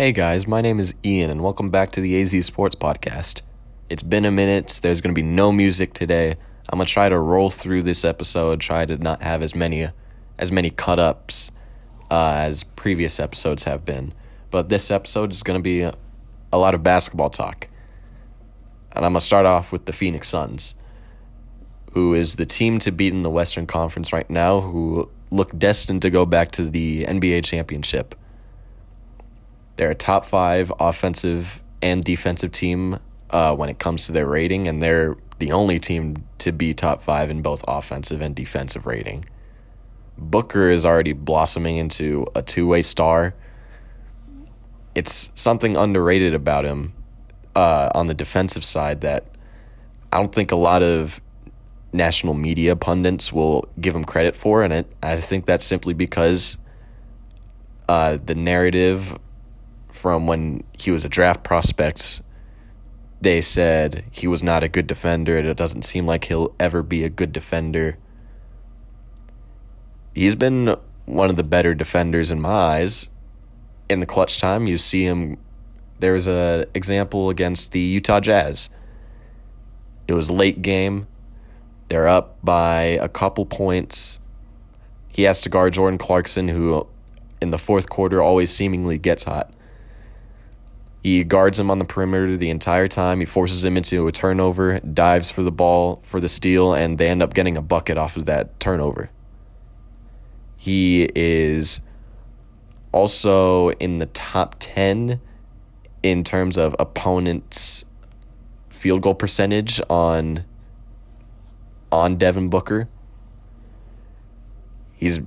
Hey guys, my name is Ian, and welcome back to the AZ Sports Podcast. It's been a minute, there's going to be no music today. I'm going to try to roll through this episode, try to not have as many as many cut ups uh, as previous episodes have been. But this episode is going to be a, a lot of basketball talk. And I'm going to start off with the Phoenix Suns, who is the team to beat in the Western Conference right now, who look destined to go back to the NBA championship. They're a top five offensive and defensive team uh, when it comes to their rating, and they're the only team to be top five in both offensive and defensive rating. Booker is already blossoming into a two way star. It's something underrated about him uh, on the defensive side that I don't think a lot of national media pundits will give him credit for, and it, I think that's simply because uh, the narrative from when he was a draft prospect, they said he was not a good defender, and it doesn't seem like he'll ever be a good defender. He's been one of the better defenders in my eyes. In the clutch time, you see him. There was a example against the Utah Jazz. It was late game they're up by a couple points. He has to guard Jordan Clarkson, who in the fourth quarter always seemingly gets hot. He guards him on the perimeter the entire time. He forces him into a turnover, dives for the ball for the steal, and they end up getting a bucket off of that turnover. He is also in the top 10 in terms of opponents' field goal percentage on on Devin Booker. He's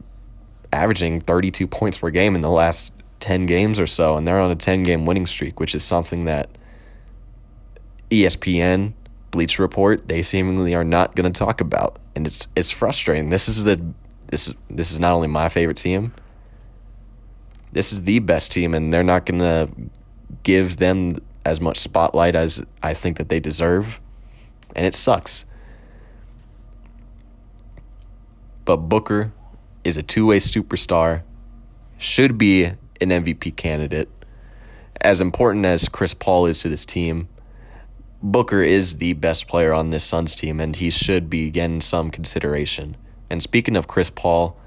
averaging 32 points per game in the last 10 games or so, and they're on a 10 game winning streak, which is something that ESPN, Bleacher Report, they seemingly are not going to talk about. And it's it's frustrating. This is the this is this is not only my favorite team. This is the best team and they're not going to give them as much spotlight as I think that they deserve. And it sucks. But Booker is a two way superstar, should be an MVP candidate. As important as Chris Paul is to this team, Booker is the best player on this Suns team, and he should be getting some consideration. And speaking of Chris Paul,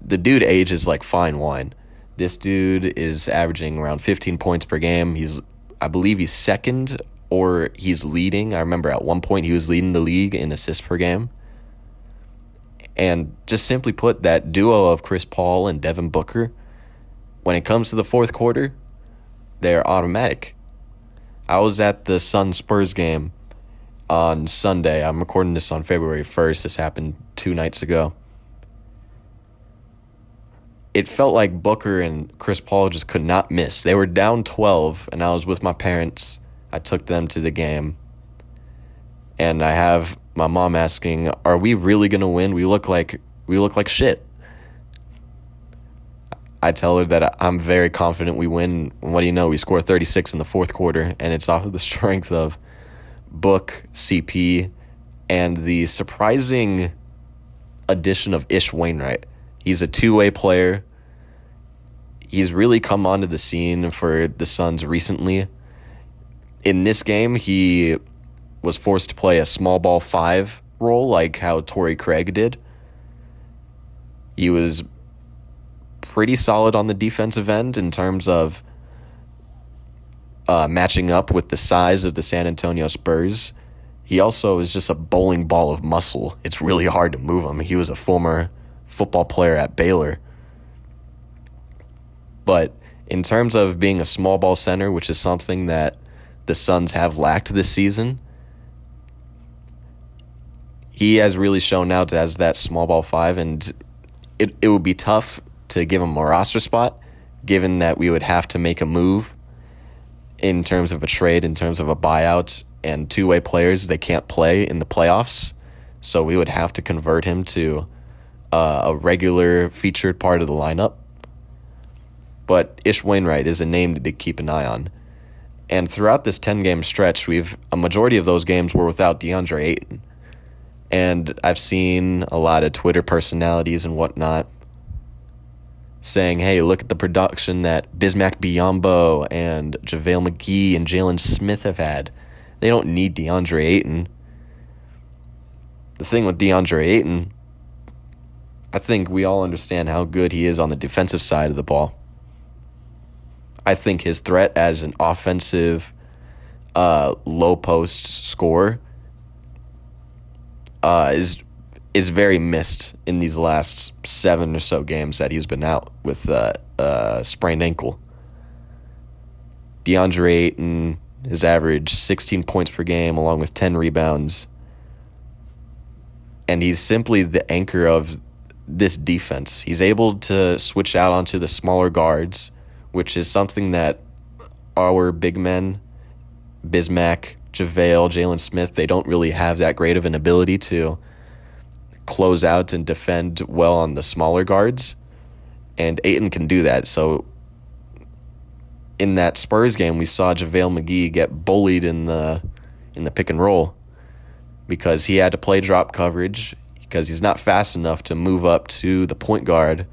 the dude ages like fine wine. This dude is averaging around 15 points per game. He's, I believe, he's second or he's leading. I remember at one point he was leading the league in assists per game. And just simply put, that duo of Chris Paul and Devin Booker, when it comes to the fourth quarter, they're automatic. I was at the Sun Spurs game on Sunday. I'm recording this on February 1st. This happened two nights ago. It felt like Booker and Chris Paul just could not miss. They were down 12, and I was with my parents. I took them to the game. And I have my mom asking, "Are we really going to win? We look like we look like shit." I tell her that I'm very confident we win. What do you know? We score 36 in the fourth quarter, and it's off of the strength of Book, CP, and the surprising addition of Ish Wainwright. He's a two way player. He's really come onto the scene for the Suns recently. In this game, he was forced to play a small ball five role, like how Torrey Craig did. He was pretty solid on the defensive end in terms of uh, matching up with the size of the San Antonio Spurs. He also is just a bowling ball of muscle. It's really hard to move him. He was a former football player at Baylor. But in terms of being a small ball center, which is something that the Suns have lacked this season, he has really shown now as that small ball five, and it, it would be tough to give him a roster spot, given that we would have to make a move in terms of a trade, in terms of a buyout, and two way players they can't play in the playoffs. So we would have to convert him to uh, a regular featured part of the lineup. But Ish Wainwright is a name to keep an eye on. And throughout this 10 game stretch, we've a majority of those games were without DeAndre Ayton. And I've seen a lot of Twitter personalities and whatnot saying, hey, look at the production that Bismack Biyombo and JaVale McGee and Jalen Smith have had. They don't need DeAndre Ayton. The thing with DeAndre Ayton, I think we all understand how good he is on the defensive side of the ball. I think his threat as an offensive uh, low post scorer uh, is is very missed in these last seven or so games that he's been out with uh, uh, sprained ankle. DeAndre Ayton has averaged 16 points per game along with 10 rebounds. And he's simply the anchor of this defense. He's able to switch out onto the smaller guards, which is something that our big men, Bismack, JaVale, Jalen Smith, they don't really have that great of an ability to close out and defend well on the smaller guards. And Ayton can do that. So in that Spurs game, we saw JaVale McGee get bullied in the in the pick and roll because he had to play drop coverage because he's not fast enough to move up to the point guard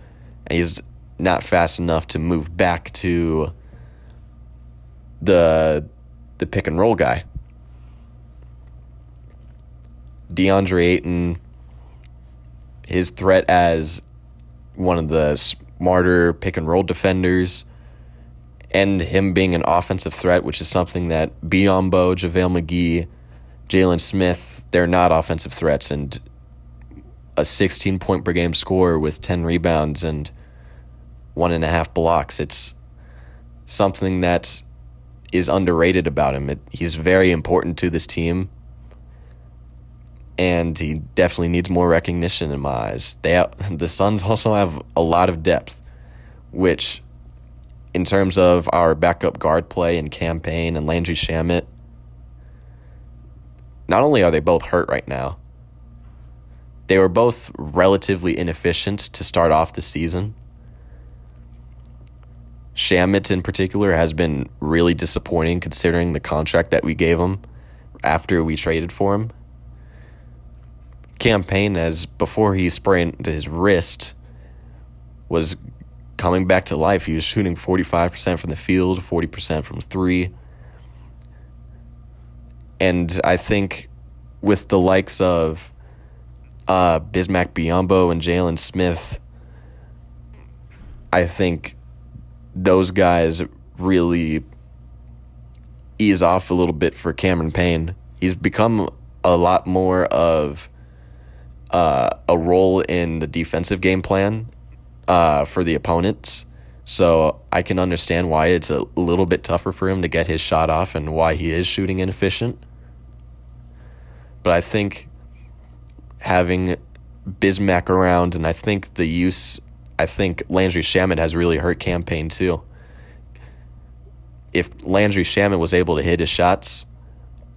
and he's not fast enough to move back to the the pick and roll guy. DeAndre Ayton his threat as one of the smarter pick and roll defenders and him being an offensive threat, which is something that Biyombo, JaVale McGee, Jalen Smith, they're not offensive threats. And a 16 point per game score with 10 rebounds and one and a half blocks, it's something that is underrated about him. It, he's very important to this team and he definitely needs more recognition in my eyes. They have, the Suns also have a lot of depth, which, in terms of our backup guard play and Cam Payne and Landry Shamet, not only are they both hurt right now, they were both relatively inefficient to start off the season. Shamet, in particular, has been really disappointing considering the contract that we gave him after we traded for him Cam Payne as before he sprained his wrist was coming back to life. He was shooting 45% from the field, 40% from 3. And I think with the likes of uh, Bismack Biyombo and Jalen Smith, I think those guys really ease off a little bit for Cameron Payne. He's become a lot more of uh, a role in the defensive game plan uh, for the opponents. So I can understand why it's a little bit tougher for him to get his shot off and why he is shooting inefficient. But I think having Bismack around, and I think the use, I think Landry Shamet has really hurt Cam Payne too. If Landry Shamet was able to hit his shots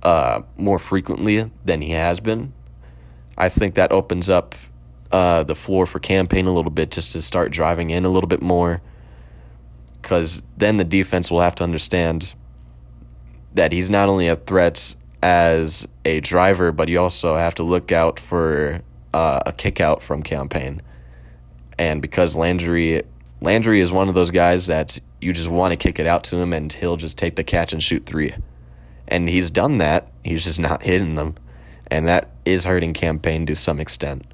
uh, more frequently than he has been, I think that opens up uh, the floor for Cam Payne a little bit just to start driving in a little bit more. Because then the defense will have to understand that he's not only a threat as a driver, but you also have to look out for uh, a kick out from Cam Payne. And because Landry Landry is one of those guys that you just want to kick it out to him and he'll just take the catch and shoot three. And he's done that. He's just not hitting them and that is hurting Cam Payne to some extent.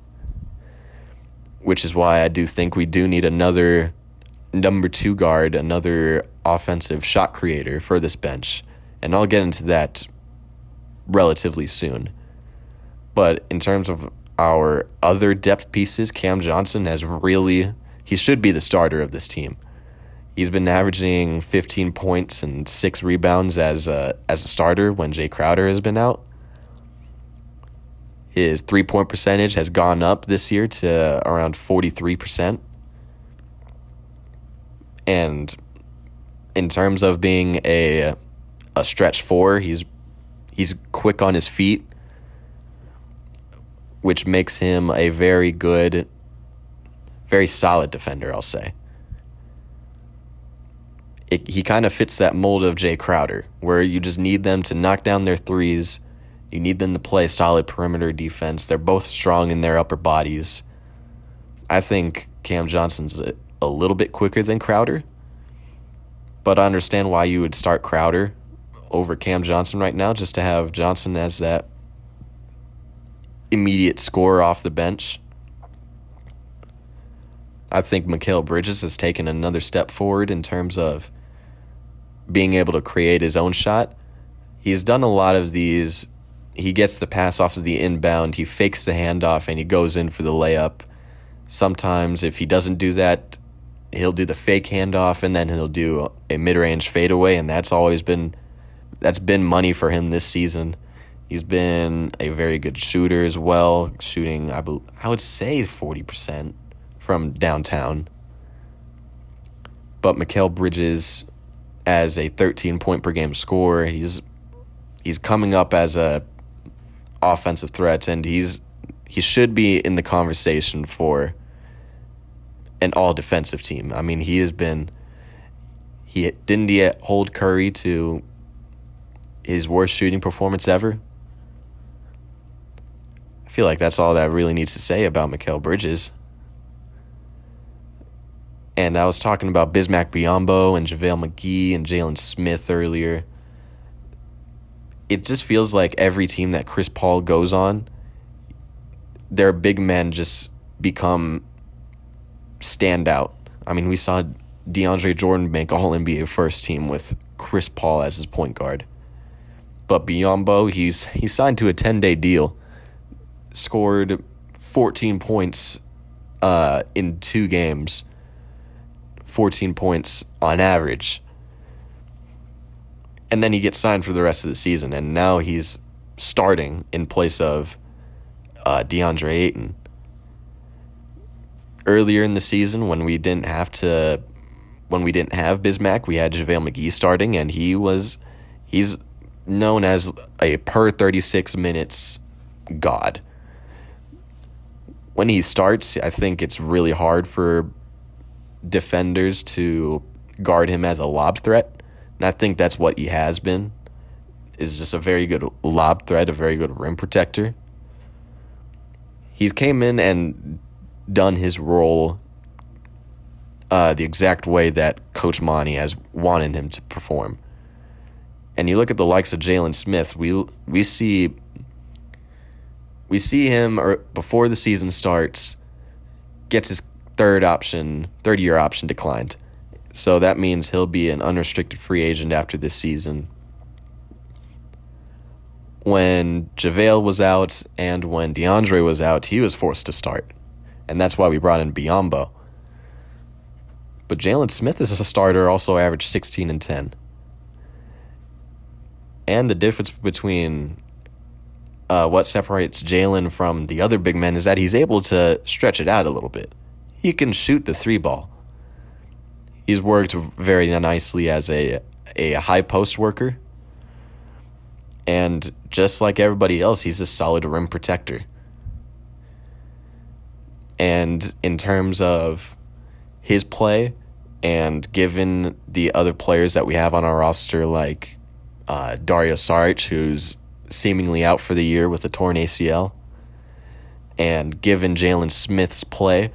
Which is why I do think we do need another number two guard, another offensive shot creator for this bench. And I'll get into that relatively soon. But in terms of our other depth pieces, Cam Johnson has really, he should be the starter of this team. He's been averaging 15 points and six rebounds as a, as a starter when Jay Crowder has been out. His three point percentage has gone up this year to around 43%. And in terms of being a a stretch four, he's he's quick on his feet, which makes him a very good, very solid defender, I'll say. It, he kind of fits that mold of Jay Crowder, where you just need them to knock down their threes you need them to play solid perimeter defense. They're both strong in their upper bodies. I think Cam Johnson's a, little bit quicker than Crowder. But I understand why you would start Crowder over Cam Johnson right now, just to have Johnson as that immediate scorer off the bench. I think Mikal Bridges has taken another step forward in terms of being able to create his own shot. He's done a lot of these. He gets the pass off of the inbound, he fakes the handoff, and he goes in for the layup. Sometimes, if he doesn't do that, he'll do the fake handoff and then he'll do a mid-range fadeaway and that's always been that's been money for him this season. He's been a very good shooter as well, shooting I be, I would say 40% from downtown. But Mikal Bridges as a 13 point per game scorer, he's he's coming up as a offensive threats, and he's he should be in the conversation for an all defensive team. I mean, he has been he didn't yet hold Curry to his worst shooting performance ever. I feel like that's all that really needs to say about Mikal Bridges. And I was talking about Bismack Biyombo and JaVale McGee and Jalen Smith earlier. It just feels like every team that Chris Paul goes on, their big men just become standout. I mean, we saw DeAndre Jordan make All NBA first team with Chris Paul as his point guard. But Biyombo, he's he signed to a ten day deal, scored fourteen points uh, in two games, fourteen points on average, and then he gets signed for the rest of the season, and now he's starting in place of uh, DeAndre Ayton earlier in the season when we didn't have to when we didn't have Bismack, we had JaVale McGee starting and he was he's known as a per 36 minutes god. When he starts, I think it's really hard for defenders to guard him as a lob threat. And I think that's what he has been. Is just a very good lob threat, a very good rim protector. He's came in and done his role uh, the exact way that Coach Monty has wanted him to perform. And you look at the likes of Jalen Smith, we we see we see him or before the season starts gets his third option, third year option declined. So that means he'll be an unrestricted free agent after this season. When JaVale was out and when DeAndre was out, he was forced to start and that's why we brought in Biyombo. But Jalen Smith is a starter, also averaged 16 and 10. And the difference between uh, what separates Jalen from the other big men is that he's able to stretch it out a little bit. He can shoot the three ball. He's worked very nicely as a a high post worker. And just like everybody else, he's a solid rim protector. And in terms of his play, and given the other players that we have on our roster, like uh, Dario Saric, who's seemingly out for the year with a torn ACL, and given Jalen Smith's play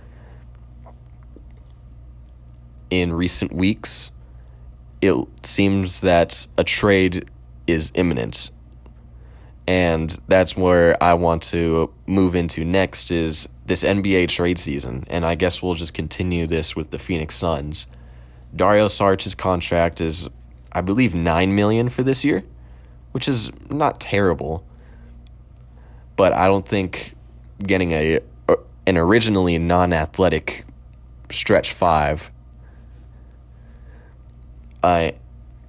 in recent weeks, it seems that a trade is imminent. And that's where I want to move into next is this NBA trade season, and I guess we'll just continue this with the Phoenix Suns. Dario Saric's contract is, I believe, nine million for this year, which is not terrible. But I don't think getting a an originally non-athletic stretch five. I,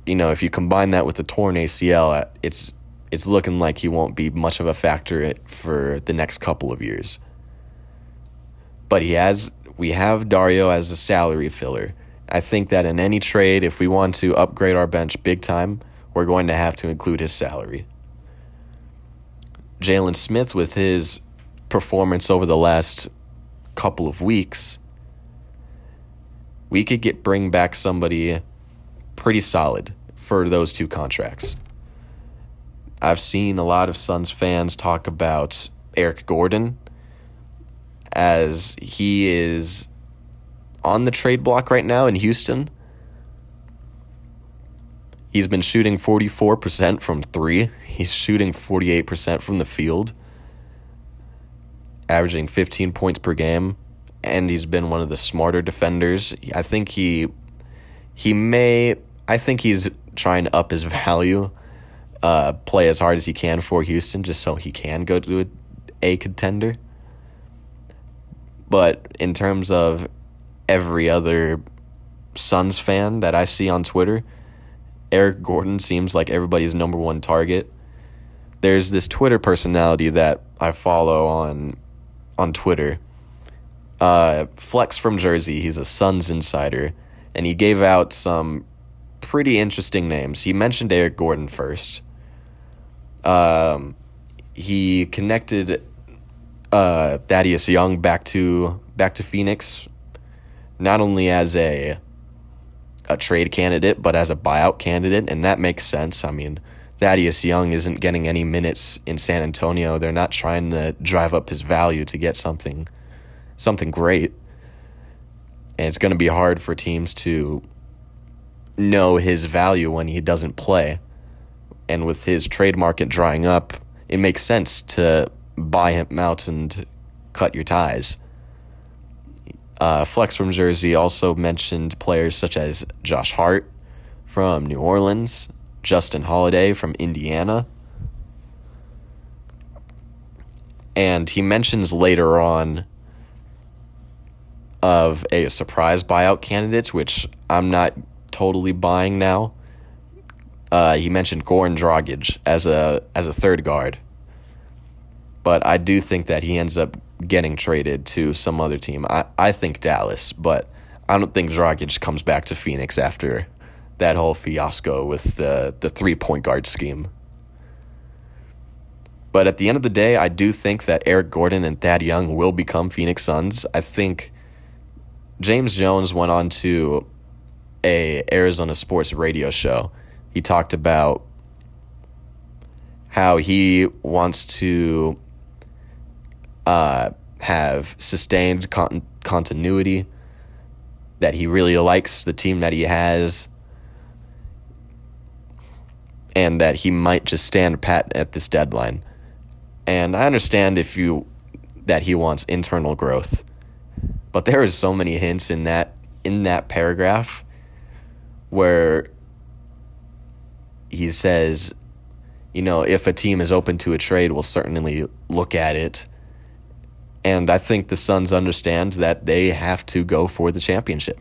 you know, if you combine that with the torn ACL, it's it's looking like he won't be much of a factor for the next couple of years. But he has we have Dario as a salary filler. I think that in any trade, if we want to upgrade our bench big time, we're going to have to include his salary. Jalen Smith, with his performance over the last couple of weeks, we could get bring back somebody pretty solid for those two contracts. I've seen a lot of Suns fans talk about Eric Gordon as he is on the trade block right now in Houston. He's been shooting 44% from three. He's shooting 48% from the field, averaging 15 points per game, and he's been one of the smarter defenders. I think he he may I think he's trying to up his value, uh, play as hard as he can for Houston just so he can go to a, a contender. But in terms of every other Suns fan that I see on Twitter, Eric Gordon seems like everybody's number one target. There's this Twitter personality that I follow on on Twitter. Uh, Flex from Jersey, he's a Suns insider, and he gave out some pretty interesting names. He mentioned Eric Gordon first. Um, he connected uh, Thaddeus Young back to back to Phoenix, not only as a a trade candidate, but as a buyout candidate, and that makes sense. I mean, Thaddeus Young isn't getting any minutes in San Antonio. They're not trying to drive up his value to get something something great. And it's going to be hard for teams to know his value when he doesn't play. And with his trade market drying up, it makes sense to buy him out and cut your ties. Uh, Flex from Jersey also mentioned players such as Josh Hart from New Orleans, Justin Holiday from Indiana. And he mentions later on of a surprise buyout candidate, which I'm not totally buying now. Uh, he mentioned Goran Dragic as a as a third guard, but I do think that he ends up getting traded to some other team. I, I think Dallas, but I don't think Dragic comes back to Phoenix after that whole fiasco with the the three point guard scheme. But at the end of the day, I do think that Eric Gordon and Thad Young will become Phoenix Suns. I think James Jones went on to a Arizona sports radio show. He talked about how he wants to uh, have sustained con- continuity, that he really likes the team that he has, and that he might just stand pat at this deadline. And I understand if you that he wants internal growth, but there are so many hints in that in that paragraph where he says, you know, if a team is open to a trade, we'll certainly look at it. And I think the Suns understand that they have to go for the championship.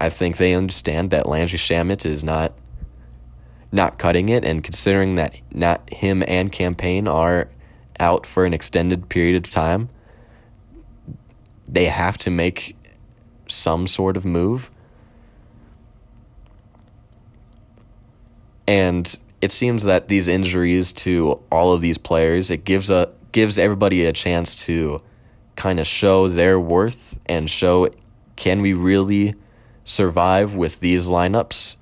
I think they understand that Landry Shamet is not not cutting it, and considering that not him and Cam Payne are out for an extended period of time, they have to make some sort of move. And it seems that these injuries to all of these players, it gives a gives everybody a chance to kind of show their worth and show can we really survive with these lineups?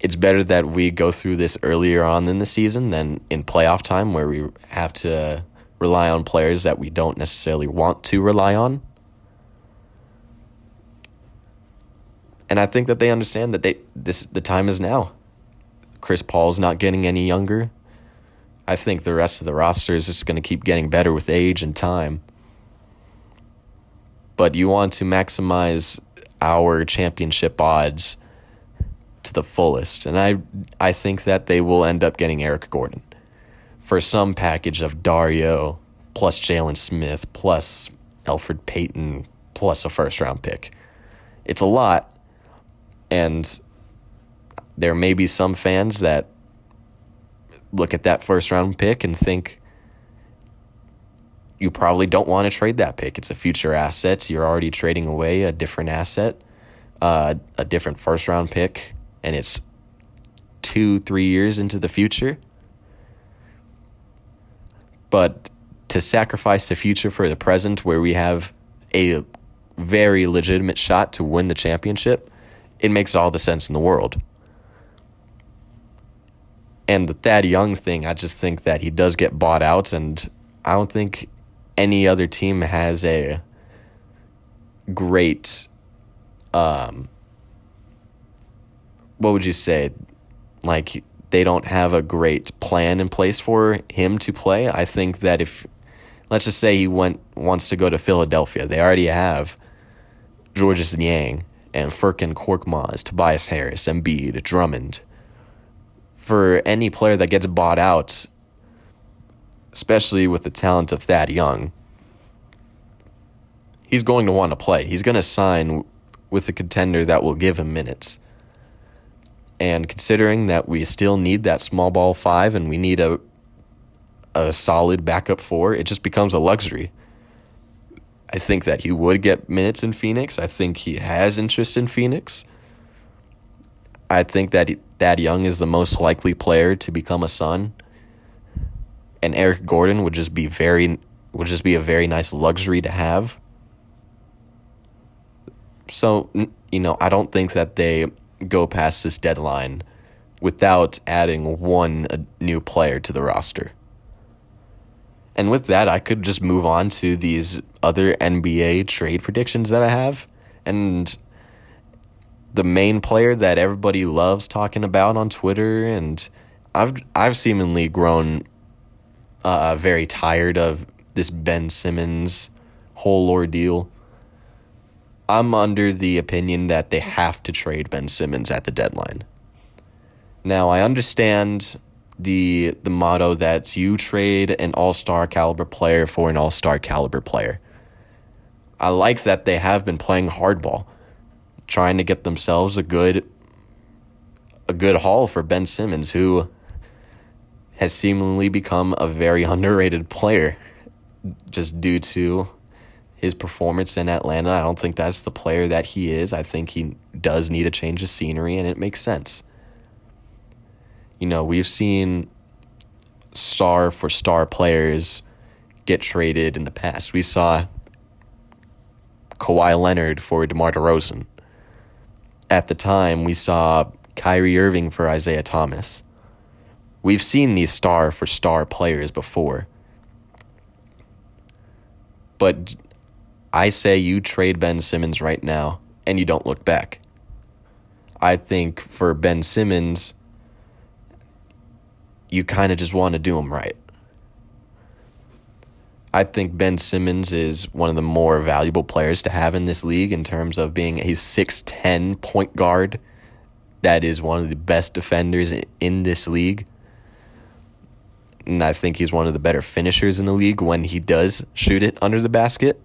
It's better that we go through this earlier on in the season than in playoff time where we have to rely on players that we don't necessarily want to rely on. And I think that they understand that they this the time is now. Chris Paul's not getting any younger. I think the rest of the roster is just going to keep getting better with age and time. But you want to maximize our championship odds to the fullest. And I I think that they will end up getting Eric Gordon for some package of Dario plus Jalen Smith plus Elfrid Payton plus a first round pick. It's a lot. And there may be some fans that look at that first round pick and think you probably don't want to trade that pick. It's a future asset. You're already trading away a different asset, uh, a different first round pick, and it's two, three years into the future. But to sacrifice the future for the present, where we have a very legitimate shot to win the championship, it makes all the sense in the world. And the Thad Young thing, I just think that he does get bought out, and I don't think any other team has a great um what would you say like they don't have a great plan in place for him to play. I think that if let's just say he went wants to go to Philadelphia, they already have Georges Niang and Furkan Korkmaz, Tobias Harris, Embiid, Drummond. For any player that gets bought out, especially with the talent of Thad Young, he's going to want to play. He's going to sign with a contender that will give him minutes. And considering that we still need that small ball five and we need a a solid backup four, it just becomes a luxury. I think that he would get minutes in Phoenix. I think he has interest in Phoenix. I think that Thad Young is the most likely player to become a Sun. And Eric Gordon would just be very would just be a very nice luxury to have. So, you know, I don't think that they go past this deadline without adding one uh, new player to the roster. And with that, I could just move on to these other NBA trade predictions that I have. And the main player that everybody loves talking about on Twitter, and I've I've seemingly grown uh, very tired of this Ben Simmons whole ordeal. I'm under the opinion that they have to trade Ben Simmons at the deadline. Now, I understand the the motto that you trade an all-star caliber player for an all-star caliber player. I like that they have been playing hardball, trying to get themselves a good a good haul for Ben Simmons who has seemingly become a very underrated player just due to his performance in Atlanta. I don't think that's the player that he is. I think he does need a change of scenery, and it makes sense. You know, we've seen star for star players get traded in the past. We saw Kawhi Leonard for DeMar DeRozan. At the time, we saw Kyrie Irving for Isaiah Thomas. We've seen these star for star players before. But I say you trade Ben Simmons right now and you don't look back. I think for Ben Simmons, you kind of just want to do him right. I think Ben Simmons is one of the more valuable players to have in this league in terms of being a 6'10 point guard that is one of the best defenders in this league. And I think he's one of the better finishers in the league when he does shoot it under the basket.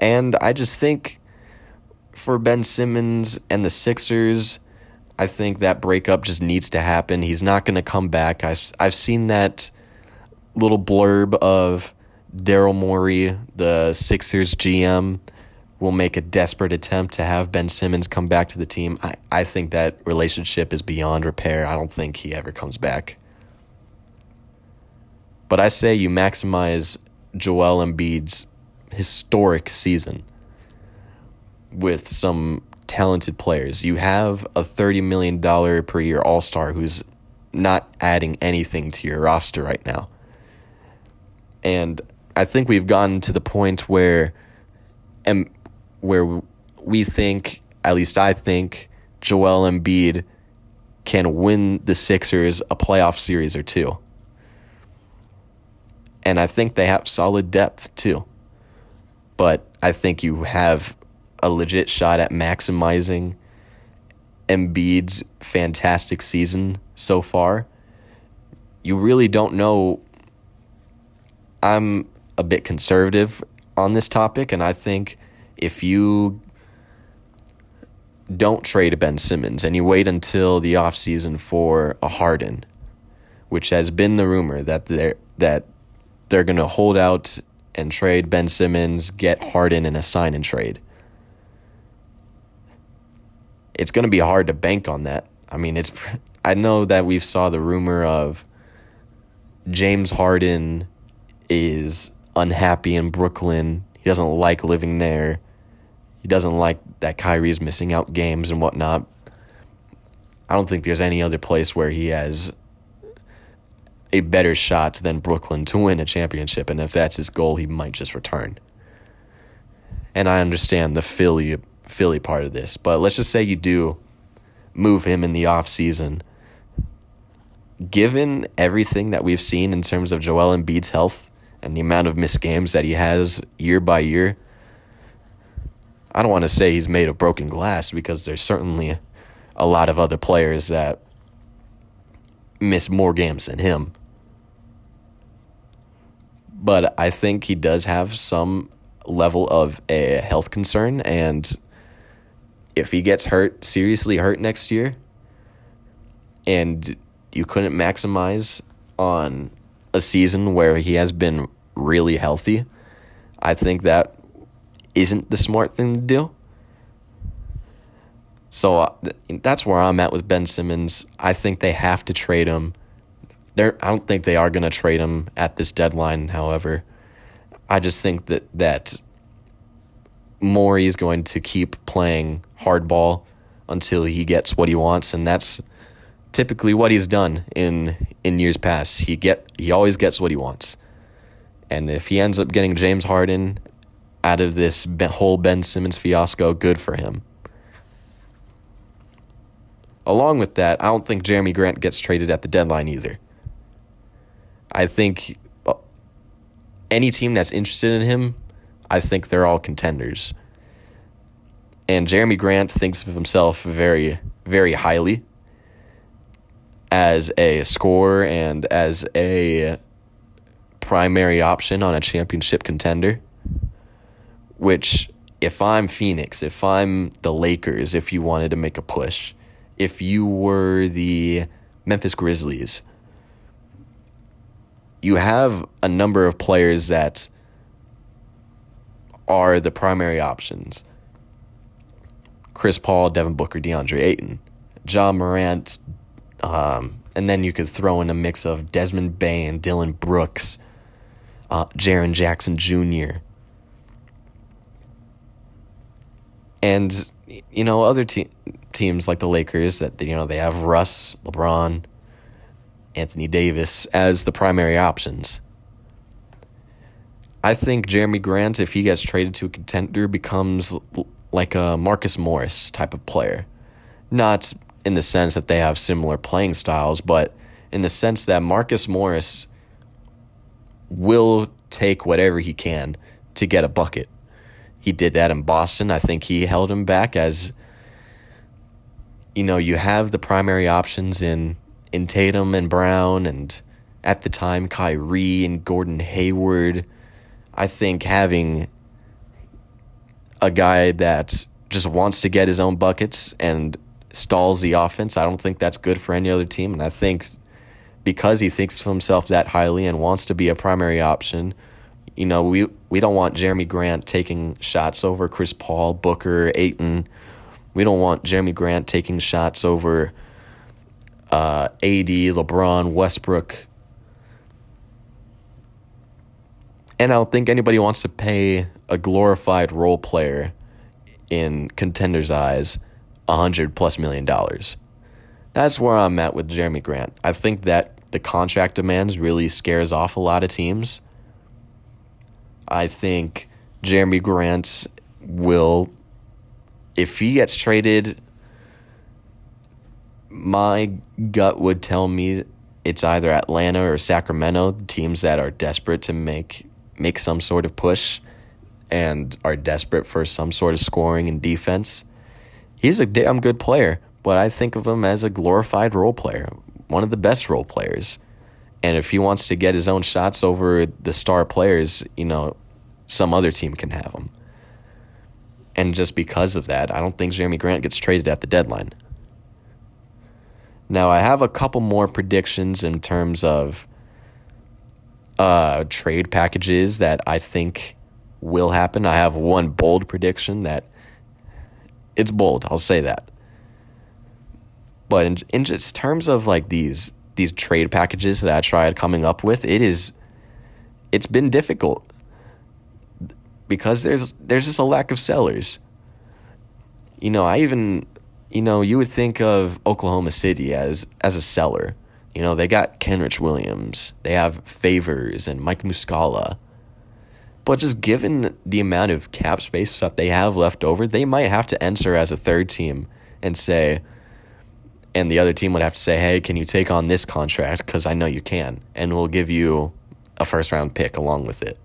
And I just think for Ben Simmons and the Sixers, I think that breakup just needs to happen. He's not going to come back. I've I've seen that little blurb of Daryl Morey, the Sixers GM, will make a desperate attempt to have Ben Simmons come back to the team. I, I think that relationship is beyond repair. I don't think he ever comes back. But I say you maximize Joel Embiid's historic season with some talented players. You have a $30 million per year All Star who's not adding anything to your roster right now. And I think we've gotten to the point where and where we think, at least I think, Joel Embiid can win the Sixers a playoff series or two. And I think they have solid depth too but I think you have a legit shot at maximizing Embiid's fantastic season so far. You really don't know. I'm a bit conservative on this topic, and I think if you don't trade Ben Simmons and you wait until the offseason for a Harden, which has been the rumor that they're that they're going to hold out and trade Ben Simmons, get Harden in a sign and trade. It's going to be hard to bank on that. I mean, it's I know that we've saw the rumor of James Harden is unhappy in Brooklyn. He doesn't like living there. He doesn't like that Kyrie's missing out games and whatnot. I don't think there's any other place where he has a better shot than Brooklyn to win a championship. And if that's his goal, he might just return. and I understand the Philly Philly part of this, but let's just say you do move him in the off season. Given everything that we've seen in terms of Joel Embiid's health and the amount of missed games that he has year by year, I don't want to say he's made of broken glass because there's certainly a lot of other players that miss more games than him. But I think he does have some level of a health concern and if he gets hurt, seriously hurt next year, and you couldn't maximize on a season where he has been really healthy, I think that isn't the smart thing to do. So uh, that's where I'm at with Ben Simmons. I think they have to trade him. They're, I don't think they are going to trade him at this deadline, however. I just think that, that Morey is going to keep playing hardball until he gets what he wants, and that's typically what he's done in in years past. He get he always gets what he wants, and if he ends up getting James Harden out of this whole Ben Simmons fiasco, good for him. Along with that, I don't think Jerami Grant gets traded at the deadline either. I think uh, any team that's interested in him I think they're all contenders. And Jerami Grant thinks of himself very, very highly as a scorer and as a primary option on a championship contender. Which, if I'm Phoenix, if I'm the Lakers, if you wanted to make a push, if you were the Memphis Grizzlies, you have a number of players that are the primary options. Chris Paul, Devin Booker, DeAndre Ayton, Ja Morant, um, and then you could throw in a mix of Desmond Bane, Dillon Brooks, uh, Jaren Jackson Jr., and you know other te- teams like the Lakers that you know they have Russ, LeBron, Anthony Davis as the primary options. I think Jerami Grant, if he gets traded to a contender, becomes like a Marcus Morris type of player. Not in the sense that they have similar playing styles, but in the sense that Marcus Morris will take whatever he can to get a bucket. He did that in Boston. I think he held him back as you know, you have the primary options in in Tatum and Brown and at the time Kyrie and Gordon Hayward I think having a guy that just wants to get his own buckets and stalls the offense, I don't think that's good for any other team. And I think because he thinks of himself that highly and wants to be a primary option, you know, we we don't want Jerami Grant taking shots over Chris Paul, Booker, Ayton. We don't want Jerami Grant taking shots over uh, AD, LeBron, Westbrook, And I don't think anybody wants to pay a glorified role player in contenders' eyes a hundred plus million dollars. That's where I'm at with Jerami Grant. I think that the contract demands really scares off a lot of teams. I think Jerami Grant will, if he gets traded, my gut would tell me it's either Atlanta or Sacramento, teams that are desperate to make make some sort of push and are desperate for some sort of scoring and defense. He's a damn good player, but I think of him as a glorified role player, one of the best role players. And if he wants to get his own shots over the star players, you know, some other team can have him. And just because of that, I don't think Jerami Grant gets traded at the deadline. Now, I have a couple more predictions in terms of uh, trade packages that I think will happen. I have one bold prediction that it's bold. I'll say that. But in, in just terms of like these these trade packages that I tried coming up with, it is it's been difficult because there's there's just a lack of sellers. You know, I even you know, you would think of Oklahoma City as as a seller you know, they got Kenrich Williams, they have Favors and Mike Muscala. But just given the amount of cap space that they have left over, they might have to enter as a third team and say, and the other team would have to say, hey, can you take on this contract? Because I know you can. And we'll give you a first round pick along with it.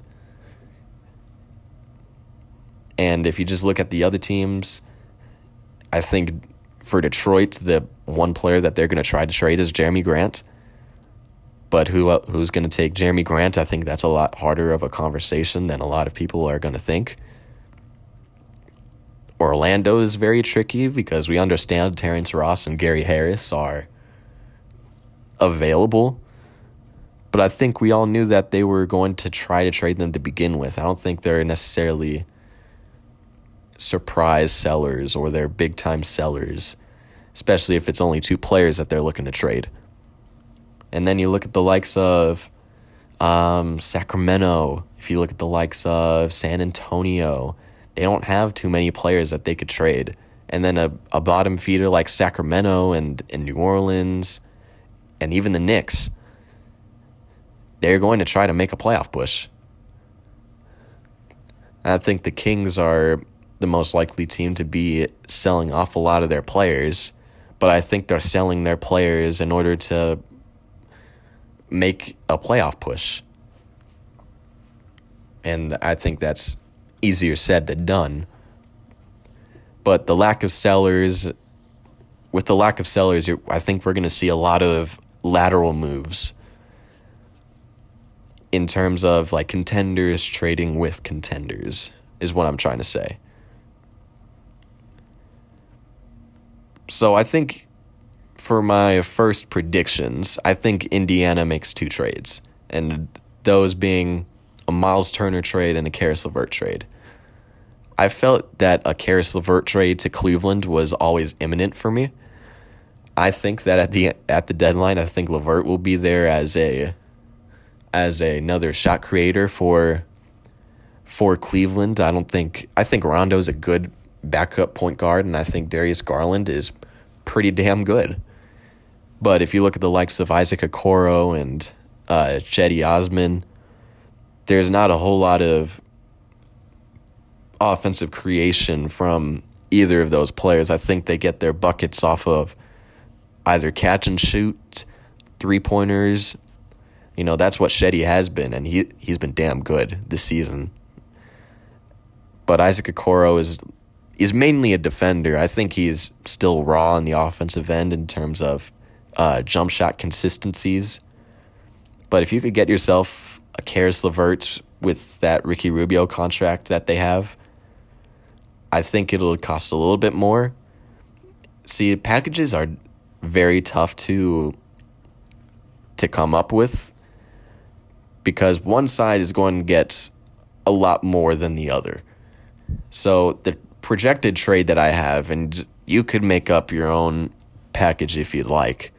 And if you just look at the other teams, I think for Detroit, the one player that they're going to try to trade is Jerami Grant. But who uh, who's going to take Jerami Grant? I think that's a lot harder of a conversation than a lot of people are going to think. Orlando is very tricky because we understand Terrence Ross and Gary Harris are available. But I think we all knew that they were going to try to trade them to begin with. I don't think they're necessarily surprise sellers or they're big time sellers, especially if it's only two players that they're looking to trade. And then you look at the likes of um, Sacramento, if you look at the likes of San Antonio, they don't have too many players that they could trade. And then a, a bottom feeder like Sacramento and, and New Orleans and even the Knicks, they're going to try to make a playoff push. I think the Kings are the most likely team to be selling off a lot of their players, but I think they're selling their players in order to make a playoff push. And I think that's easier said than done. But the lack of sellers, with the lack of sellers, I think we're going to see a lot of lateral moves in terms of like contenders trading with contenders, is what I'm trying to say. So I think for my first predictions, I think Indiana makes two trades, and those being a Miles Turner trade and a Caris LeVert trade. I felt that a Caris LeVert trade to Cleveland was always imminent for me. I think that at the at the deadline, I think LeVert will be there as a as a, another shot creator for for Cleveland. I don't think I think Rondo's a good backup point guard, and I think Darius Garland is pretty damn good. But if you look at the likes of Isaac Okoro and uh, Cedi Osman, there's not a whole lot of offensive creation from either of those players. I think they get their buckets off of either catch and shoot, three pointers. You know, that's what Cedi has been, and he, he's been damn good this season. But Isaac Okoro is he's mainly a defender. I think he's still raw on the offensive end in terms of uh, jump shot consistencies. But if you could get yourself a Caris LeVert with that Ricky Rubio contract that they have, I think it'll cost a little bit more. See, packages are very tough to to come up with because one side is going to get a lot more than the other. So the projected trade that I have, and you could make up your own package if you'd like.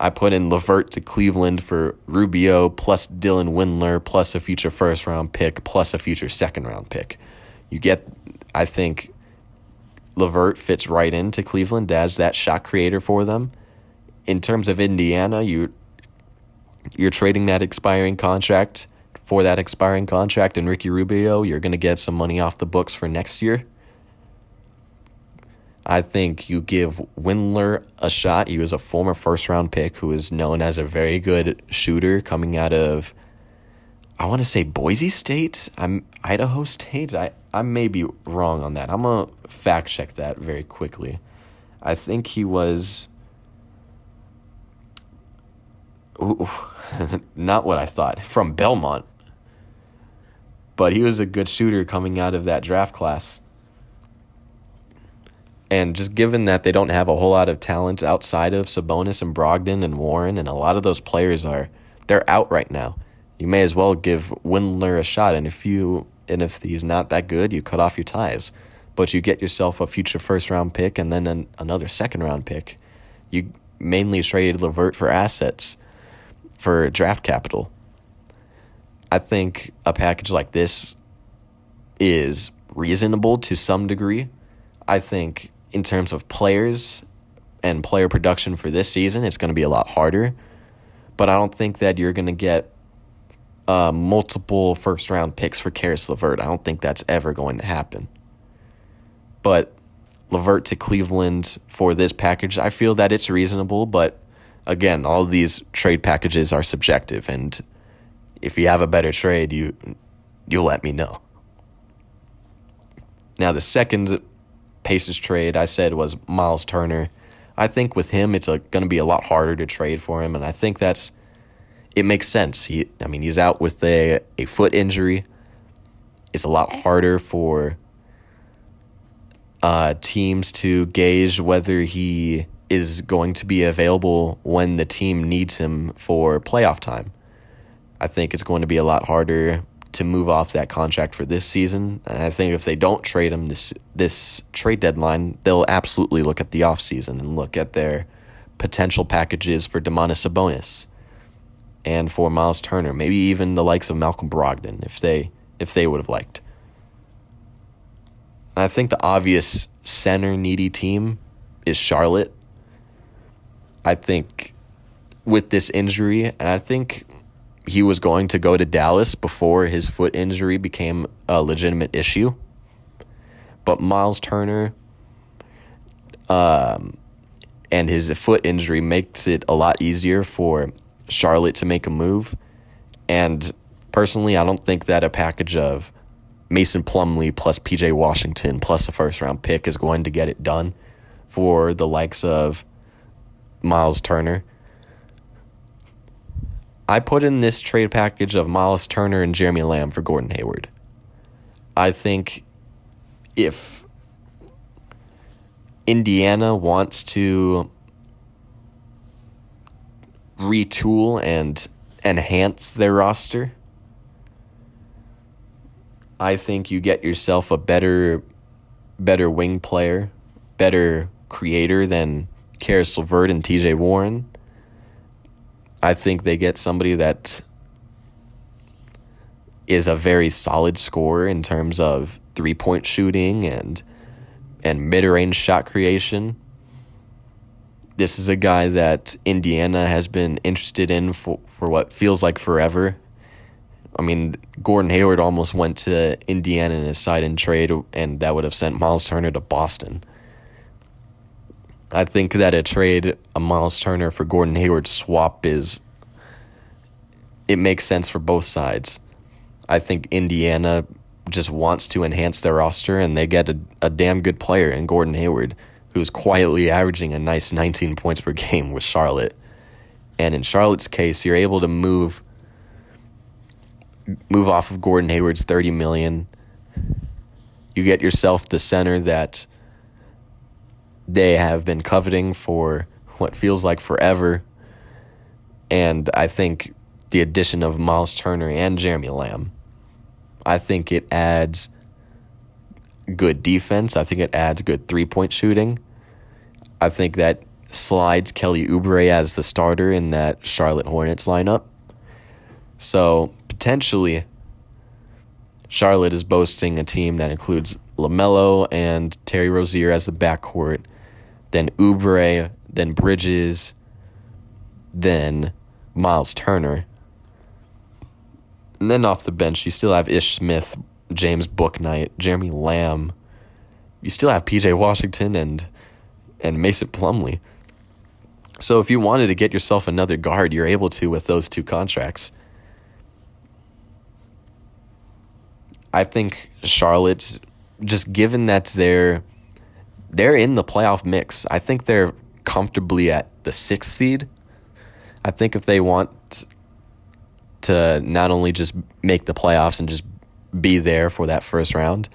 I put in LeVert to Cleveland for Rubio plus Dylan Windler plus a future first round pick plus a future second round pick. You get, I think, LeVert fits right into Cleveland as that shot creator for them. In terms of Indiana, you you're trading that expiring contract for that expiring contract and Ricky Rubio, you're going to get some money off the books for next year. I think you give Windler a shot. He was a former first round pick who is known as a very good shooter coming out of I want to say Boise State. I'm Idaho State. I, I may be wrong on that. I'm gonna fact check that very quickly. I think he was Ooh, not what I thought. From Belmont. But he was a good shooter coming out of that draft class. And just given that they don't have a whole lot of talent outside of Sabonis and Brogdon and Warren, and a lot of those players are they're out right now. You may as well give Windler a shot, and if you and if he's not that good, you cut off your ties. But you get yourself a future first round pick and then an, another second round pick. You mainly traded LeVert for assets, for draft capital. I think a package like this is reasonable to some degree. I think in terms of players and player production for this season, it's going to be a lot harder. But I don't think that you're going to get uh, multiple first round picks for Caris LeVert. I don't think that's ever going to happen. But LeVert to Cleveland for this package, I feel that it's reasonable, but again, all these trade packages are subjective and if you have a better trade, you you'll let me know. Now the second Pacers trade I said was Miles Turner. I think with him it's going to be a lot harder to trade for him and I think that's it makes sense. He I mean he's out with a a foot injury. It's a lot harder for uh, teams to gauge whether he is going to be available when the team needs him for playoff time. I think it's going to be a lot harder to move off that contract for this season. And I think if they don't trade him this this trade deadline, they'll absolutely look at the offseason and look at their potential packages for Domantas Sabonis and for Miles Turner, maybe even the likes of Malcolm Brogdon if they if they would have liked. I think the obvious center needy team is Charlotte. I think with this injury, and I think he was going to go to Dallas before his foot injury became a legitimate issue. But Miles Turner um, and his foot injury makes it a lot easier for Charlotte to make a move. And personally, I don't think that a package of Mason Plumlee plus PJ Washington plus a first round pick is going to get it done for the likes of Miles Turner. I put in this trade package of Miles Turner and Jeremy Lamb for Gordon Hayward. I think if Indiana wants to retool and enhance their roster, I think you get yourself a better better wing player, better creator than Caris LeVert and TJ Warren. I think they get somebody that is a very solid scorer in terms of three point shooting and and mid range shot creation. This is a guy that Indiana has been interested in for, for what feels like forever. I mean, Gordon Hayward almost went to Indiana in his side in trade, and that would have sent Miles Turner to Boston. I think that a trade, a Miles Turner for Gordon Hayward swap is, it makes sense for both sides. I think Indiana just wants to enhance their roster, and they get a, a damn good player in Gordon Hayward, who's quietly averaging a nice 19 points per game with Charlotte. And in Charlotte's case, you're able to move move off of Gordon Hayward's 30 million. You get yourself the center that they have been coveting for what feels like forever. And I think the addition of Miles Turner and Jeremy Lamb, I think it adds good defense. I think it adds good three point shooting. I think that slides Kelly Oubre as the starter in that Charlotte Hornets lineup. So potentially, Charlotte is boasting a team that includes LaMelo and Terry Rozier as the backcourt, then Oubre, then Bridges, then Miles Turner. And then off the bench, you still have Ish Smith, James Bouknight, Jeremy Lamb. You still have PJ Washington and and Mason Plumlee. So if you wanted to get yourself another guard, you're able to with those two contracts. I think Charlotte, just given that they're they're in the playoff mix, I think they're comfortably at the sixth seed. I think if they want to not only just make the playoffs and just be there for that first round,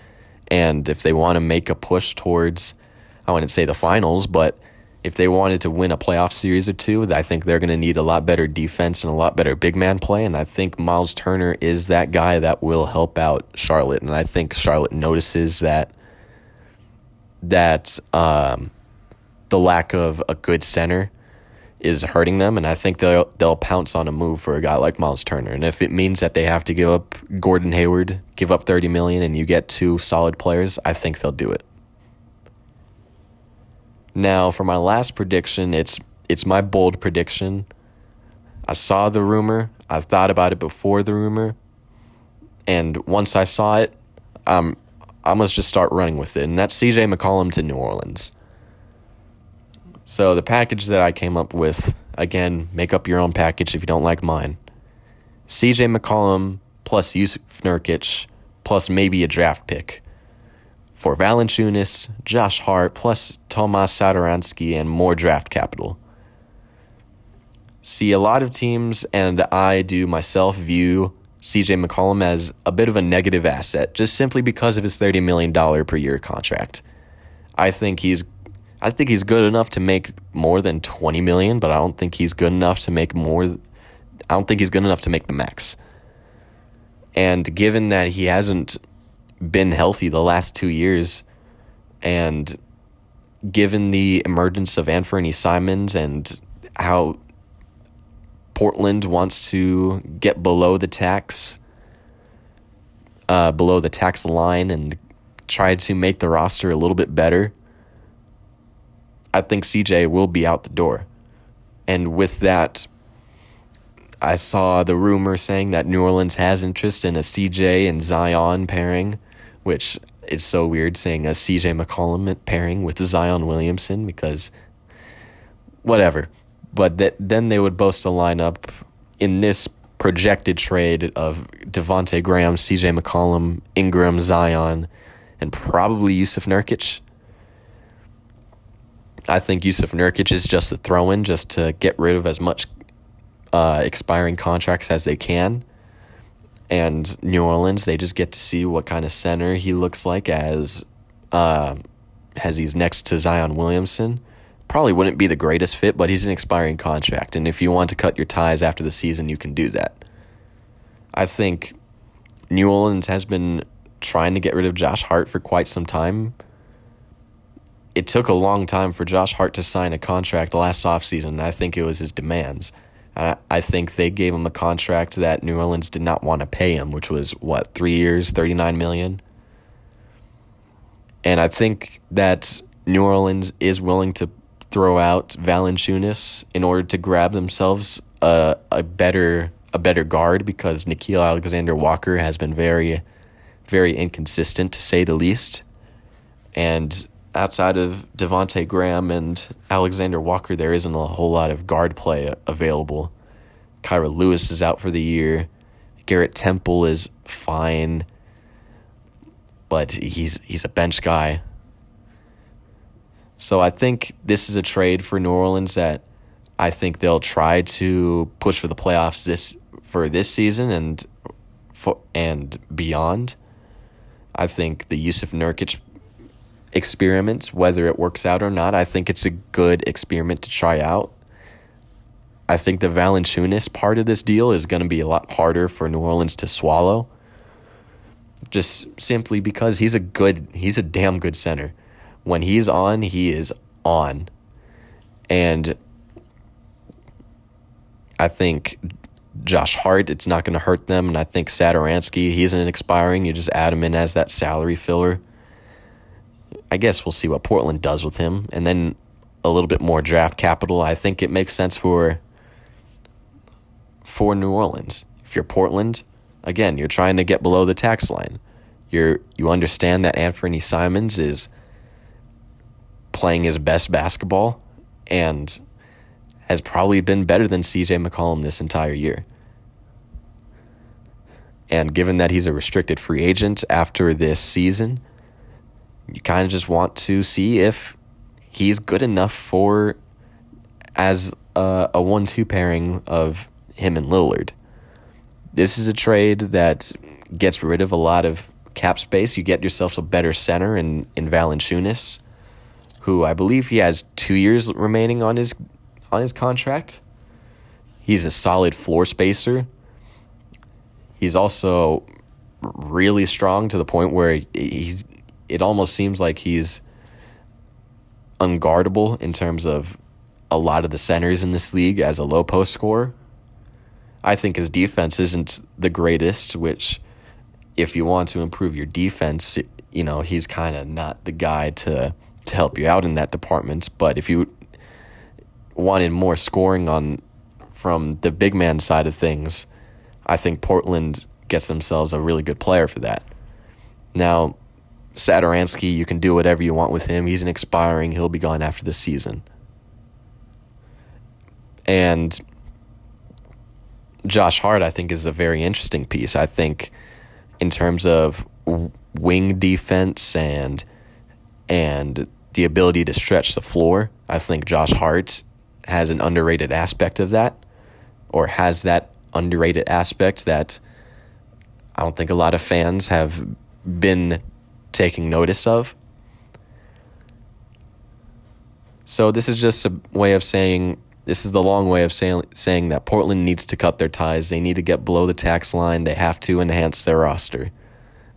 and if they want to make a push towards, I wouldn't say the finals, but if they wanted to win a playoff series or two, I think they're going to need a lot better defense and a lot better big man play. And I think Miles Turner is that guy that will help out Charlotte. And I think Charlotte notices that that um, the lack of a good center is hurting them, and I think they'll they'll pounce on a move for a guy like Miles Turner. And if it means that they have to give up Gordon Hayward, give up thirty million, and you get two solid players, I think they'll do it. Now, for my last prediction, it's it's my bold prediction. I saw the rumor. I've thought about it before the rumor. And once I saw it, um, I must just start running with it. And that's CJ McCollum to New Orleans. So the package that I came up with, again, make up your own package if you don't like mine. CJ McCollum plus Jusuf Nurkic plus maybe a draft pick. For Valanciunas, Josh Hart plus Tomas Satoransky and more draft capital. See, a lot of teams, and I do myself, view CJ McCollum as a bit of a negative asset just simply because of his $30 million per year contract. I think he's I think he's good enough to make more than 20 million, but I don't think he's good enough to make more I don't think he's good enough to make the max. And given that he hasn't been healthy the last 2 years and given the emergence of Anfernee Simons and how Portland wants to get below the tax, uh, below the tax line, and try to make the roster a little bit better. I think CJ will be out the door. And with that, I saw the rumor saying that New Orleans has interest in a CJ and Zion pairing, which is so weird saying a CJ McCollum pairing with Zion Williamson because whatever but that then they would boast a lineup in this projected trade of Devonte Graham, CJ McCollum, Ingram, Zion, and probably Jusuf Nurkic. I think Jusuf Nurkic is just a throw in just to get rid of as much uh, expiring contracts as they can. And New Orleans, they just get to see what kind of center he looks like as uh, as he's next to Zion Williamson probably wouldn't be the greatest fit, but he's an expiring contract. And if you want to cut your ties after the season, you can do that. I think New Orleans has been trying to get rid of Josh Hart for quite some time. It took a long time for Josh Hart to sign a contract last offseason. I think it was his demands. I think they gave him a contract that New Orleans did not want to pay him, which was what, three years, 39 million? And I think that New Orleans is willing to throw out Valanciunas in order to grab themselves a, a better a better guard because Nickeil Alexander Walker has been very very inconsistent to say the least. And outside of Devonte Graham and Alexander Walker, there isn't a whole lot of guard play available. Kira Lewis is out for the year. Garrett Temple is fine, but he's he's a bench guy. So I think this is a trade for New Orleans that I think they'll try to push for the playoffs this for this season and for, and beyond. I think the Jusuf Nurkic experiment, whether it works out or not, I think it's a good experiment to try out. I think the Valanciunas part of this deal is going to be a lot harder for New Orleans to swallow. Just simply because he's a good, he's a damn good center when he's on, he is on. And I think Josh Hart, it's not going to hurt them. And I think Satoransky, he's an expiring. You just add him in as that salary filler. I guess we'll see what Portland does with him. And then a little bit more draft capital. I think it makes sense for for New Orleans. If you're Portland, again, you're trying to get below the tax line. You're you understand that Anfernee Simons is playing his best basketball and has probably been better than CJ McCollum this entire year. And given that he's a restricted free agent after this season, you kind of just want to see if he's good enough for as a, a one two pairing of him and Lillard. This is a trade that gets rid of a lot of cap space. You get yourself a better center in, in Valanciunas who I believe he has two years remaining on his on his contract. He's a solid floor spacer. He's also really strong to the point where he's it almost seems like he's unguardable in terms of a lot of the centers in this league as a low post scorer. I think his defense isn't the greatest, which if you want to improve your defense, you know, he's kind of not the guy to to help you out in that department. But if you wanted more scoring on from the big man side of things, I think Portland gets themselves a really good player for that. Now, Satoransky, you can do whatever you want with him. He's an expiring. He'll be gone after the season. And Josh Hart, I think, is a very interesting piece. I think, in terms of wing defense and and the ability to stretch the floor, I think Josh Hart has an underrated aspect of that, or has that underrated aspect that I don't think a lot of fans have been taking notice of. So this is just a way of saying this is the long way of saying saying that Portland needs to cut their ties. They need to get below the tax line. They have to enhance their roster.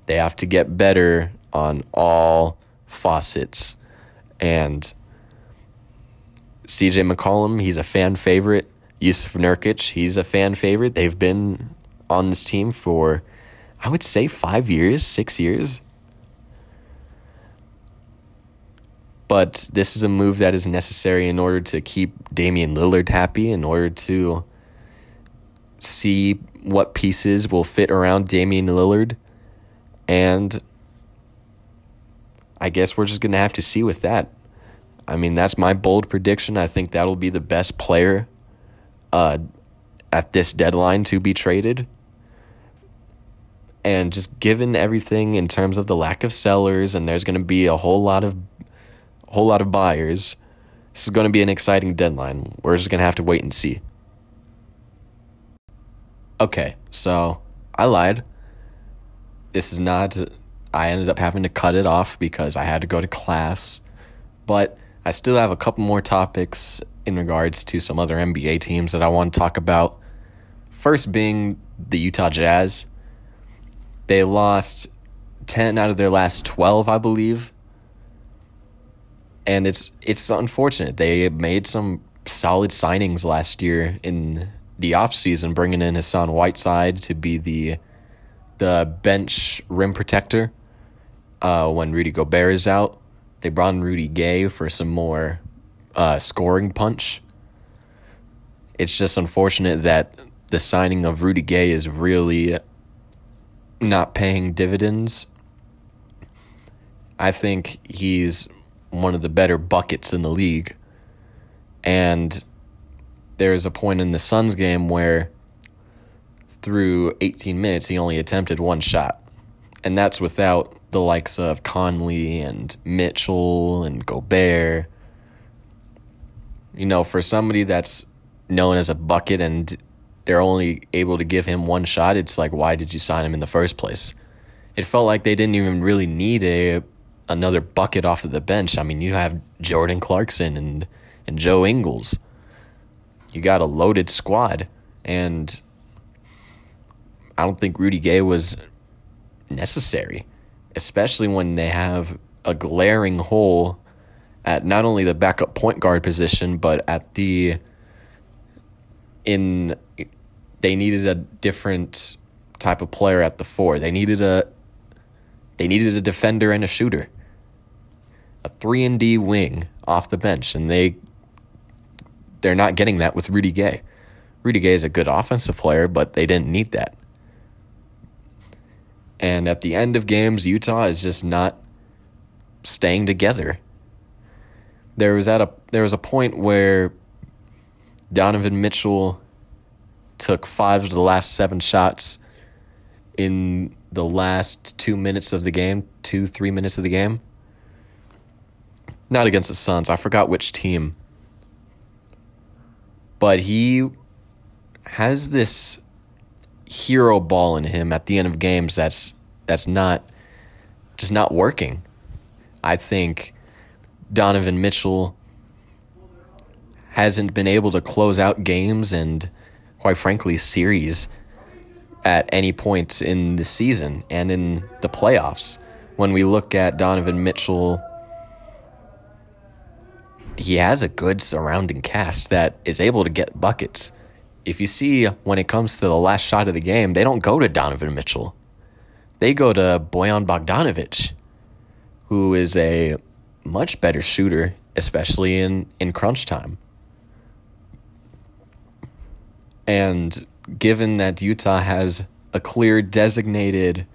They have to get better on all faucets. And CJ McCollum, he's a fan favorite. Jusuf Nurkic, he's a fan favorite. They've been on this team for, I would say, five years, six years. But this is a move that is necessary in order to keep Damian Lillard happy, in order to see what pieces will fit around Damian Lillard. And I guess we're just going to have to see with that. I mean, that's my bold prediction. I think that'll be the best player uh, at this deadline to be traded. And just given everything in terms of the lack of sellers, and there's going to be a whole lot of whole lot of buyers. This is going to be an exciting deadline. We're just going to have to wait and see. Okay, so I lied. This is not. I ended up having to cut it off because I had to go to class. But I still have a couple more topics in regards to some other NBA teams that I want to talk about. First being the Utah Jazz. They lost 10 out of their last 12, I believe and it's it's unfortunate. They made some solid signings last year in the offseason, bringing in Hassan Whiteside to be the the bench rim protector uh, when Rudy Gobert is out. They brought in Rudy Gay for some more uh, scoring punch. It's just unfortunate that the signing of Rudy Gay is really not paying dividends. I think he's one of the better buckets in the league. And there is a point in the Suns game where through 18 minutes he only attempted one shot. And that's without the likes of Conley and Mitchell and Gobert. You know, for somebody that's known as a bucket and they're only able to give him one shot, it's like, why did you sign him in the first place? It felt like they didn't even really need a another bucket off of the bench. I mean, you have Jordan Clarkson and and Joe Ingles. You got a loaded squad, and I don't think Rudy Gay was necessary, especially when they have a glaring hole at not only the backup point guard position but at the in they needed a different type of player at the four. They needed a they needed a defender and a shooter a 3 and D wing off the bench and they they're not getting that with Rudy Gay. Rudy Gay is a good offensive player, but they didn't need that. And at the end of games, Utah is just not staying together. There was at a there was a point where Donovan Mitchell took five of the last seven shots in the last two minutes of the game, two, three minutes of the game. Not against the Suns. I forgot which team. But he has this hero ball in him at the end of games that's that's not just not working. I think Donovan Mitchell hasn't been able to close out games and quite frankly series at any point in the season and in the playoffs. When we look at Donovan Mitchell he has a good surrounding cast that is able to get buckets. If you see when it comes to the last shot of the game, they don't go to Donovan Mitchell. They go to Bojan Bogdanovic, who is a much better shooter, especially in, in crunch time. And given that Utah has a clear designated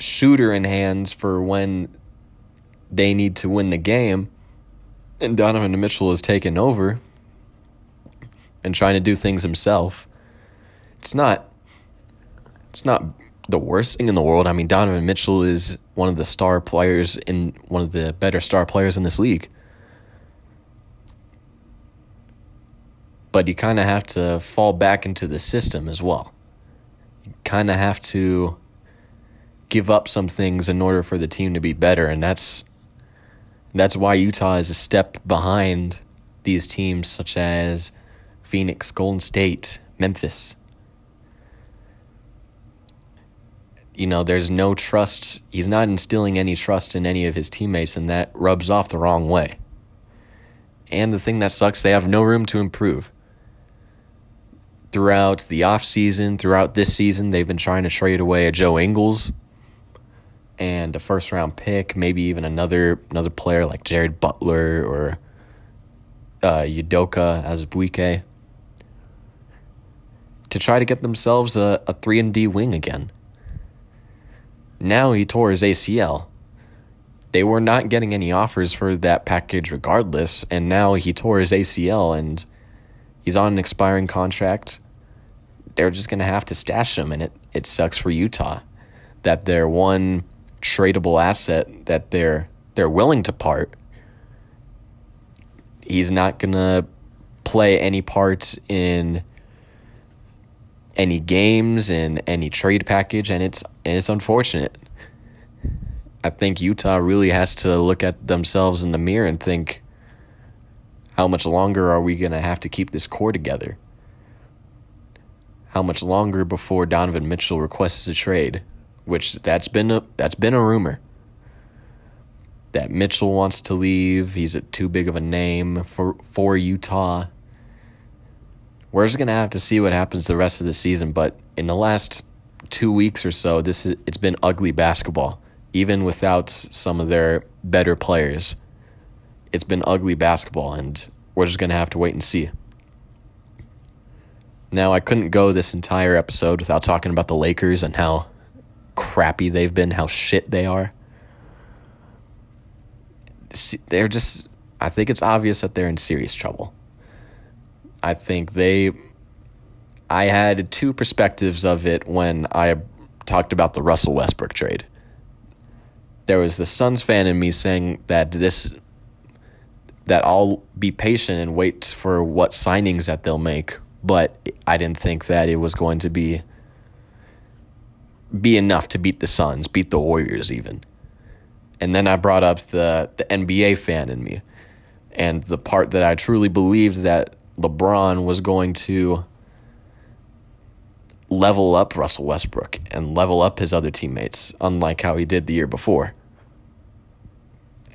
shooter in hands for when they need to win the game, and Donovan Mitchell is taking over and trying to do things himself. It's not it's not the worst thing in the world. I mean, Donovan Mitchell is one of the star players in one of the better star players in this league. But you kind of have to fall back into the system as well. You kind of have to give up some things in order for the team to be better, and that's that's why Utah is a step behind these teams such as Phoenix, Golden State, Memphis. You know, there's no trust. He's not instilling any trust in any of his teammates, and that rubs off the wrong way. And the thing that sucks, they have no room to improve. Throughout the offseason, throughout this season, they've been trying to trade away a Joe Ingles and a first round pick, maybe even another another player like Jared Butler or uh, Udoka Azubuike to try to get themselves a, a 3 and D wing again. Now he tore his ACL. They were not getting any offers for that package regardless, and now he tore his ACL and he's on an expiring contract. They're just going to have to stash him, and it, it sucks for Utah that their one tradable asset that they're they're willing to part he's not going to play any part in any games and any trade package, and it's and it's unfortunate. I think Utah really has to look at themselves in the mirror and think, how much longer are we going to have to keep this core together? How much longer before Donovan Mitchell requests a trade, which that's been a that's been a rumor. That Mitchell wants to leave. He's a, too big of a name for for Utah we're just gonna have to see what happens the rest of the season. But in the last two weeks or so, this is, it's been ugly basketball, even without some of their better players. It's been ugly basketball, and we're just gonna have to wait and see. Now, I couldn't go this entire episode without talking about the Lakers and how crappy they've been, how shit they are. They're just, I think it's obvious that they're in serious trouble. I think they. I had two perspectives of it when I talked about the Russell Westbrook trade. There was the Suns fan in me saying that this that I'll be patient and wait for what signings that they'll make, but I didn't think that it was going to be be enough to beat the Suns, beat the Warriors even. And then I brought up the the NBA fan in me and the part that I truly believed that LeBron was going to level up Russell Westbrook and level up his other teammates, unlike how he did the year before.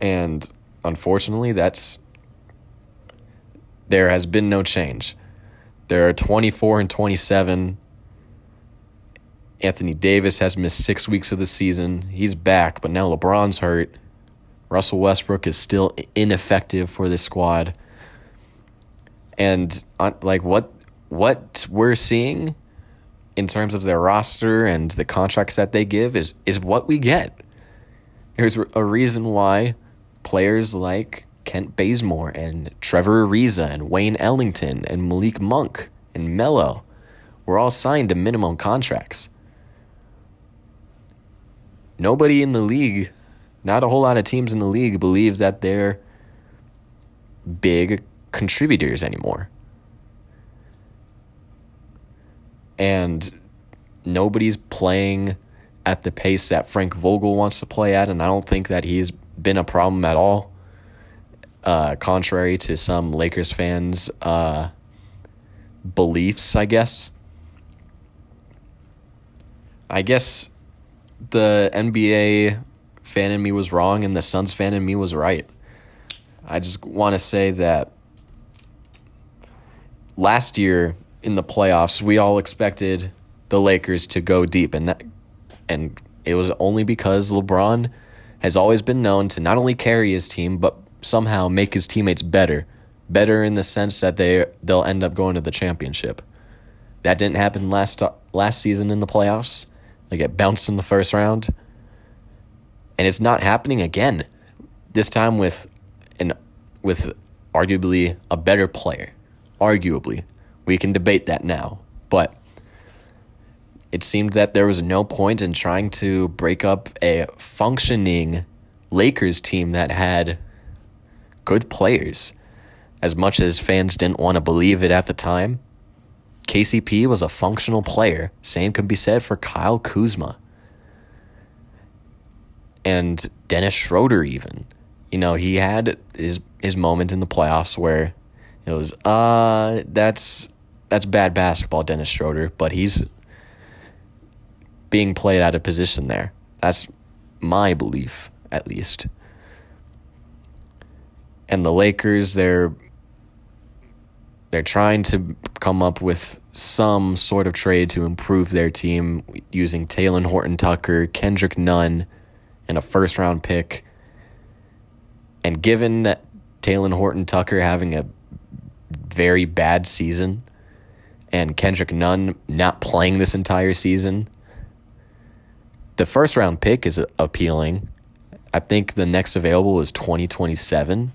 And unfortunately, that's there has been no change. There are 24 and 27. Anthony Davis has missed six weeks of the season. He's back, but now LeBron's hurt. Russell Westbrook is still ineffective for this squad and uh, like what what we're seeing in terms of their roster and the contracts that they give is is what we get. There's a reason why players like Kent Bazemore and Trevor Ariza and Wayne Ellington and Malik Monk and Melo were all signed to minimum contracts. Nobody in the league, not a whole lot of teams in the league, believe that they're big contributors anymore. And nobody's playing at the pace that Frank Vogel wants to play at, and I don't think that he's been a problem at all. Uh, contrary to some Lakers fans' uh, beliefs, I guess. I guess the NBA fan in me was wrong, and the Suns fan in me was right. I just want to say that last year in the playoffs, we all expected the Lakers to go deep, and that, and it was only because LeBron has always been known to not only carry his team but somehow make his teammates better, better in the sense that they they'll end up going to the championship. That didn't happen last last season in the playoffs. They get bounced in the first round. And it's not happening again. This time with an with arguably a better player. Arguably. We can debate that now. But it seemed that there was no point in trying to break up a functioning Lakers team that had good players. As much as fans didn't want to believe it at the time, KCP was a functional player. Same can be said for Kyle Kuzma. And Dennis Schroeder even. You know, he had his his moment in the playoffs where it was uh that's that's bad basketball, Dennis Schroeder, but he's being played out of position there. That's my belief, at least. And the Lakers, they're they're trying to come up with some sort of trade to improve their team using Talen Horton Tucker, Kendrick Nunn, and a first round pick. And given that Talen Horton Tucker having a very bad season and Kendrick Nunn not playing this entire season, the first round pick is appealing. I think the next available is 2027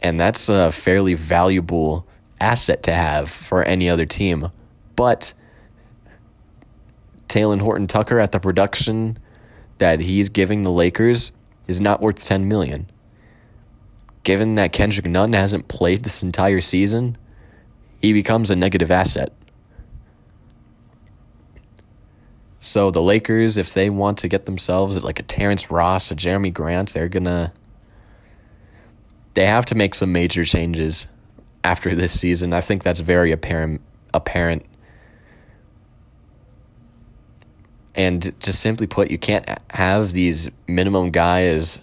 and that's a fairly valuable asset to have for any other team. But Talen Horton Tucker at the production that he's giving the Lakers is not worth 10 million. Given that Kendrick Nunn hasn't played this entire season, he becomes a negative asset. So the Lakers, if they want to get themselves like a Terrence Ross, a Jerami Grant, they're gonna they have to make some major changes after this season. I think that's very apparent apparent. And just simply put, you can't have these minimum guys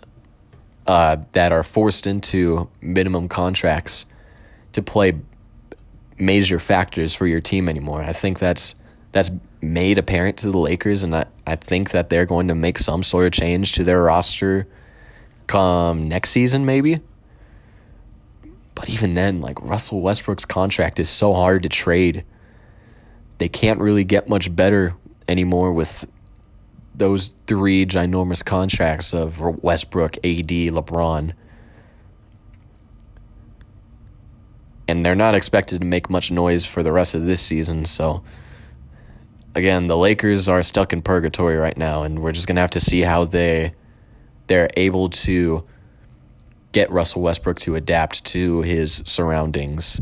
uh, that are forced into minimum contracts to play major factors for your team anymore. I think that's that's made apparent to the Lakers, and I, I think that they're going to make some sort of change to their roster come next season, maybe. But even then, like Russell Westbrook's contract is so hard to trade. They can't really get much better anymore with those three ginormous contracts of Westbrook, AD, LeBron. And they're not expected to make much noise for the rest of this season, so again, the Lakers are stuck in purgatory right now and we're just going to have to see how they they're able to get Russell Westbrook to adapt to his surroundings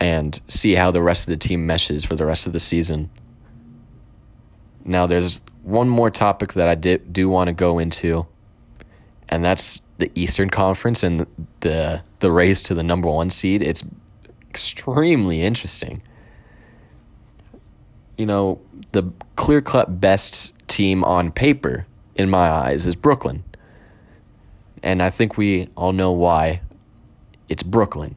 and see how the rest of the team meshes for the rest of the season. Now, there's one more topic that I did, do want to go into, and that's the Eastern Conference and the the race to the number one seed. It's extremely interesting. You know, the clear cut best team on paper, in my eyes, is Brooklyn and I think we all know why. It's Brooklyn.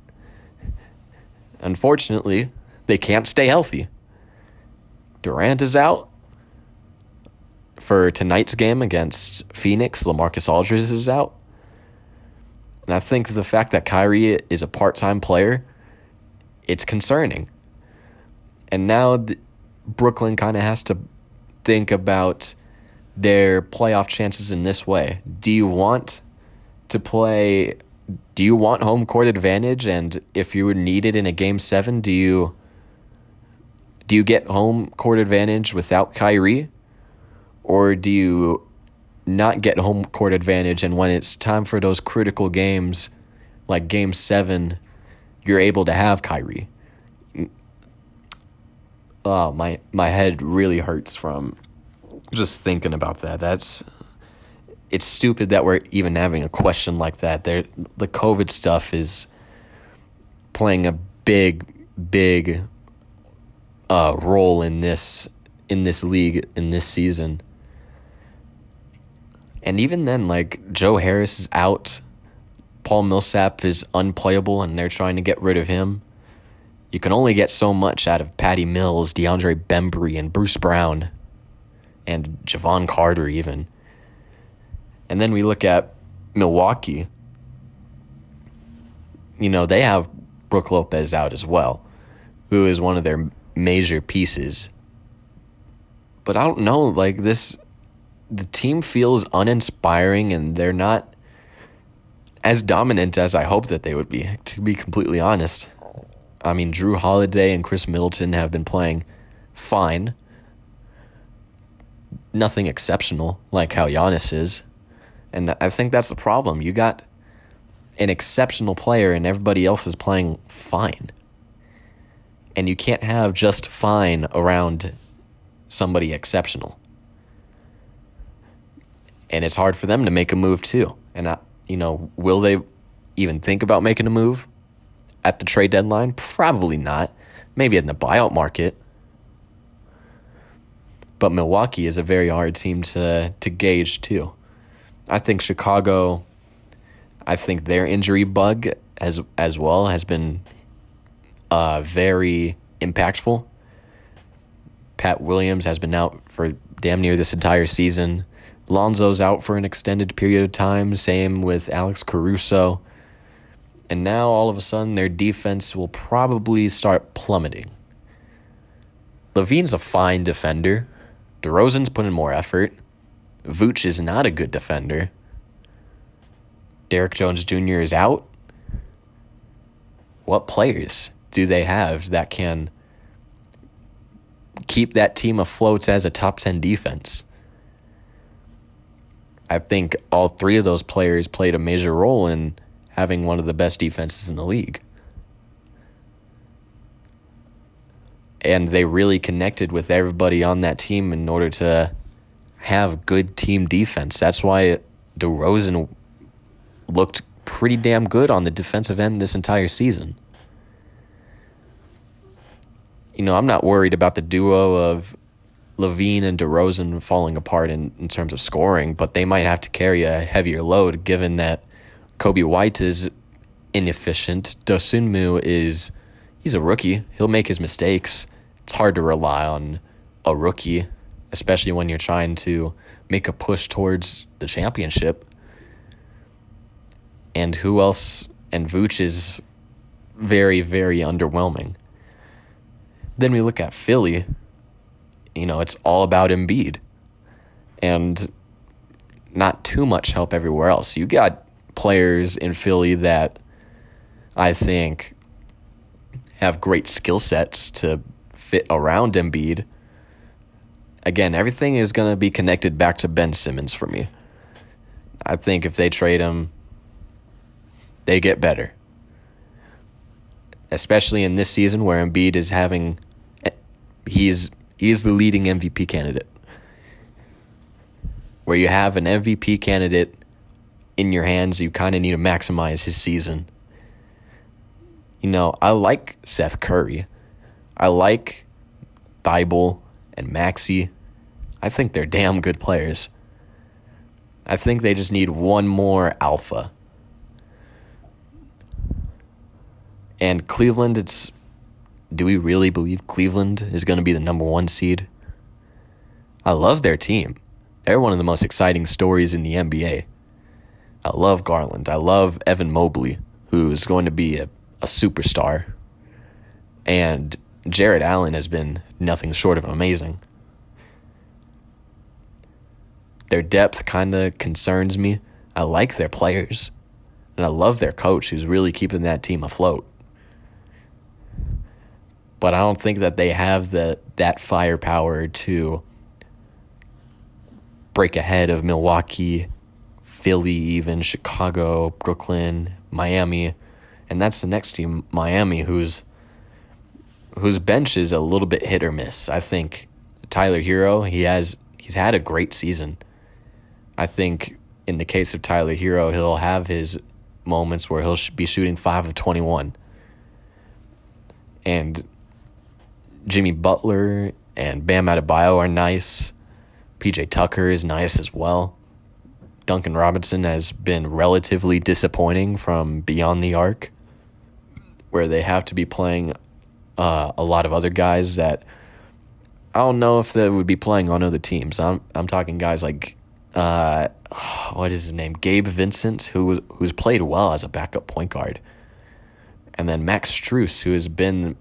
Unfortunately, they can't stay healthy. Durant is out for tonight's game against Phoenix. LaMarcus Aldridge is out. And I think the fact that Kyrie is a part time player, it's concerning. And now Brooklyn kind of has to think about their playoff chances in this way. Do you want to play do you want home court advantage and if you need it in a game 7 do you do you get home court advantage without Kyrie or do you not get home court advantage and when it's time for those critical games like game 7 you're able to have Kyrie oh my my head really hurts from just thinking about that that's it's stupid that we're even having a question like that. There, the COVID stuff is playing a big, big uh, role in this in this league in this season. And even then, like Joe Harris is out, Paul Millsap is unplayable, and they're trying to get rid of him. You can only get so much out of Patty Mills, DeAndre Bembry, and Bruce Brown, and Jevon Carter even. And then we look at Milwaukee. You know, they have Brook Lopez out as well. who is one of their major pieces. But I don't know, like this the team feels uninspiring and they're not as dominant as I hope that they would be, to be completely honest. I mean, Jrue Holiday and Khris Middleton have been playing fine. Nothing exceptional like how Giannis is. And I think that's the problem. You got an exceptional player and everybody else is playing fine. And you can't have just fine around somebody exceptional. And it's hard for them to make a move too. And I, you know, will they even think about making a move at the trade deadline? Probably not. Maybe in the buyout market. But Milwaukee is a very hard team to to gauge too. I think Chicago I think their injury bug as as well has been uh, very impactful. Pat Williams has been out for damn near this entire season. Lonzo's out for an extended period of time. Same with Alex Caruso. And now all of a sudden their defense will probably start plummeting. LaVine's a fine defender. DeRozan's put in more effort. Vooch is not a good defender. Derrick Jones Jr. is out. What players do they have that can keep that team afloat as a top 10 defense? I think all three of those players played a major role in having one of the best defenses in the league. And they really connected with everybody on that team in order to have good team defense. That's why DeRozan looked pretty damn good on the defensive end this entire season. You know, I'm not worried about the duo of LaVine and DeRozan falling apart in, in terms of scoring, but they might have to carry a heavier load given that Coby White is inefficient. Dosunmu is he's a rookie. He'll make his mistakes. It's hard to rely on a rookie, especially when you're trying to make a push towards the championship. And who else? And Vooch is very, very underwhelming. Then we look at Philly. You know, it's all about Embiid. And not too much help everywhere else. You got players in Philly that I think have great skill sets to fit around Embiid. Again, everything is going to be connected back to Ben Simmons for me. I think if they trade him, they get better. Especially in this season where Embiid is having he's he's the leading MVP candidate. Where you have an MVP candidate in your hands, you kind of need to maximize his season. You know, I like Seth Curry. I like Thybulle and Maxey. I think they're damn good players. I think they just need one more alpha. And Cleveland, it's. Do we really believe Cleveland is going to be the number one seed? I love their team. They're one of the most exciting stories in the NBA. I love Garland. I love Evan Mobley, who's going to be a, a superstar. And Jarrett Allen has been nothing short of amazing. Their depth kind of concerns me. I like their players. And I love their coach who's really keeping that team afloat but I don't think that they have the that firepower to break ahead of Milwaukee, Philly, even Chicago, Brooklyn, Miami, and that's the next team, Miami, who's whose bench is a little bit hit or miss. I think Tyler Herro, he has he's had a great season. I think in the case of Tyler Herro, he'll have his moments where he'll be shooting 5 of 21. And Jimmy Butler and Bam Adebayo are nice. PJ Tucker is nice as well. Duncan Robinson has been relatively disappointing from beyond the arc, where they have to be playing uh, a lot of other guys that I don't know if they would be playing on other teams. I'm I'm talking guys like uh, what is his name, Gabe Vincent, who who's played well as a backup point guard, and then Max Strus, who has been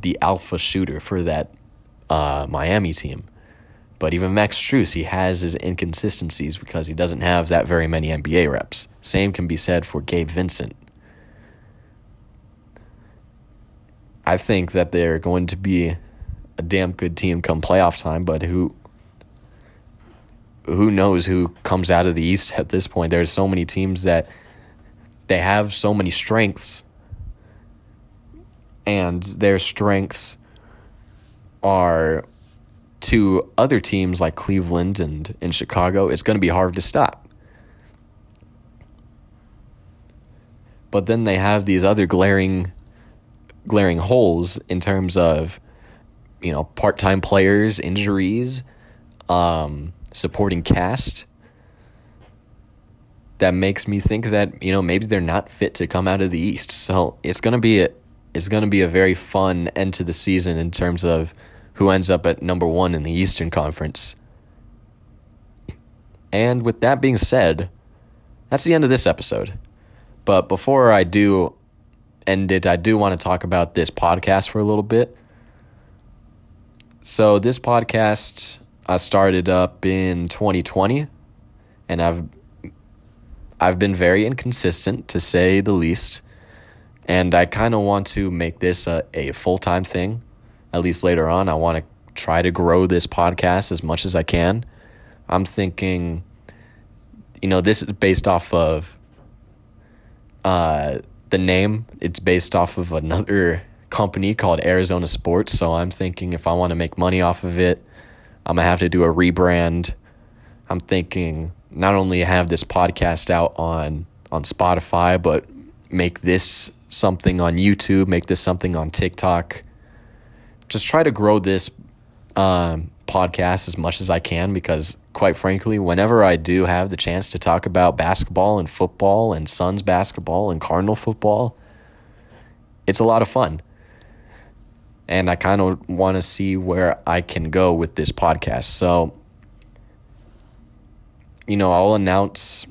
the alpha shooter for that uh, Miami team. But even Max Strus, he has his inconsistencies because he doesn't have that very many NBA reps. Same can be said for Gabe Vincent. I think that they're going to be a damn good team come playoff time, but who who knows who comes out of the East at this point? There's so many teams that they have so many strengths, and their strengths are to other teams like Cleveland and in Chicago. It's going to be hard to stop. But then they have these other glaring glaring holes in terms of you know part-time players, injuries, um, supporting cast that makes me think that you know maybe they're not fit to come out of the East. So it's gonna be a, it's gonna be a very fun end to the season in terms of who ends up at number one in the Eastern Conference. And with that being said, that's the end of this episode. But before I do end it, I do want to talk about this podcast for a little bit. So this podcast I started up in 2020 and I've I've been very inconsistent to say the least. And I kind of want to make this a, a full time thing, at least later on. I want to try to grow this podcast as much as I can. I'm thinking, you know, this is based off of uh, the name. It's based off of another company called Arizona Sports. So I'm thinking if I want to make money off of it, I'm going to have to do a rebrand. I'm thinking not only have this podcast out on on Spotify, but make this something on YouTube, make this something on TikTok. Just try to grow this um, podcast as much as I can because, quite frankly, whenever I do have the chance to talk about basketball and football and Suns basketball and Cardinal football, it's a lot of fun. And I kind of want to see where I can go with this podcast. So, you know, I'll announce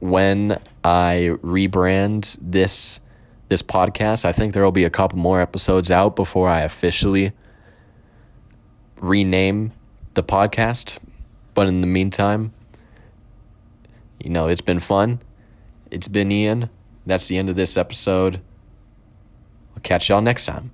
when I rebrand this this podcast. I think there will be a couple more episodes out before I officially rename the podcast. But in the meantime, you know, it's been fun. It's been Ian. That's the end of this episode. I'll catch y'all next time.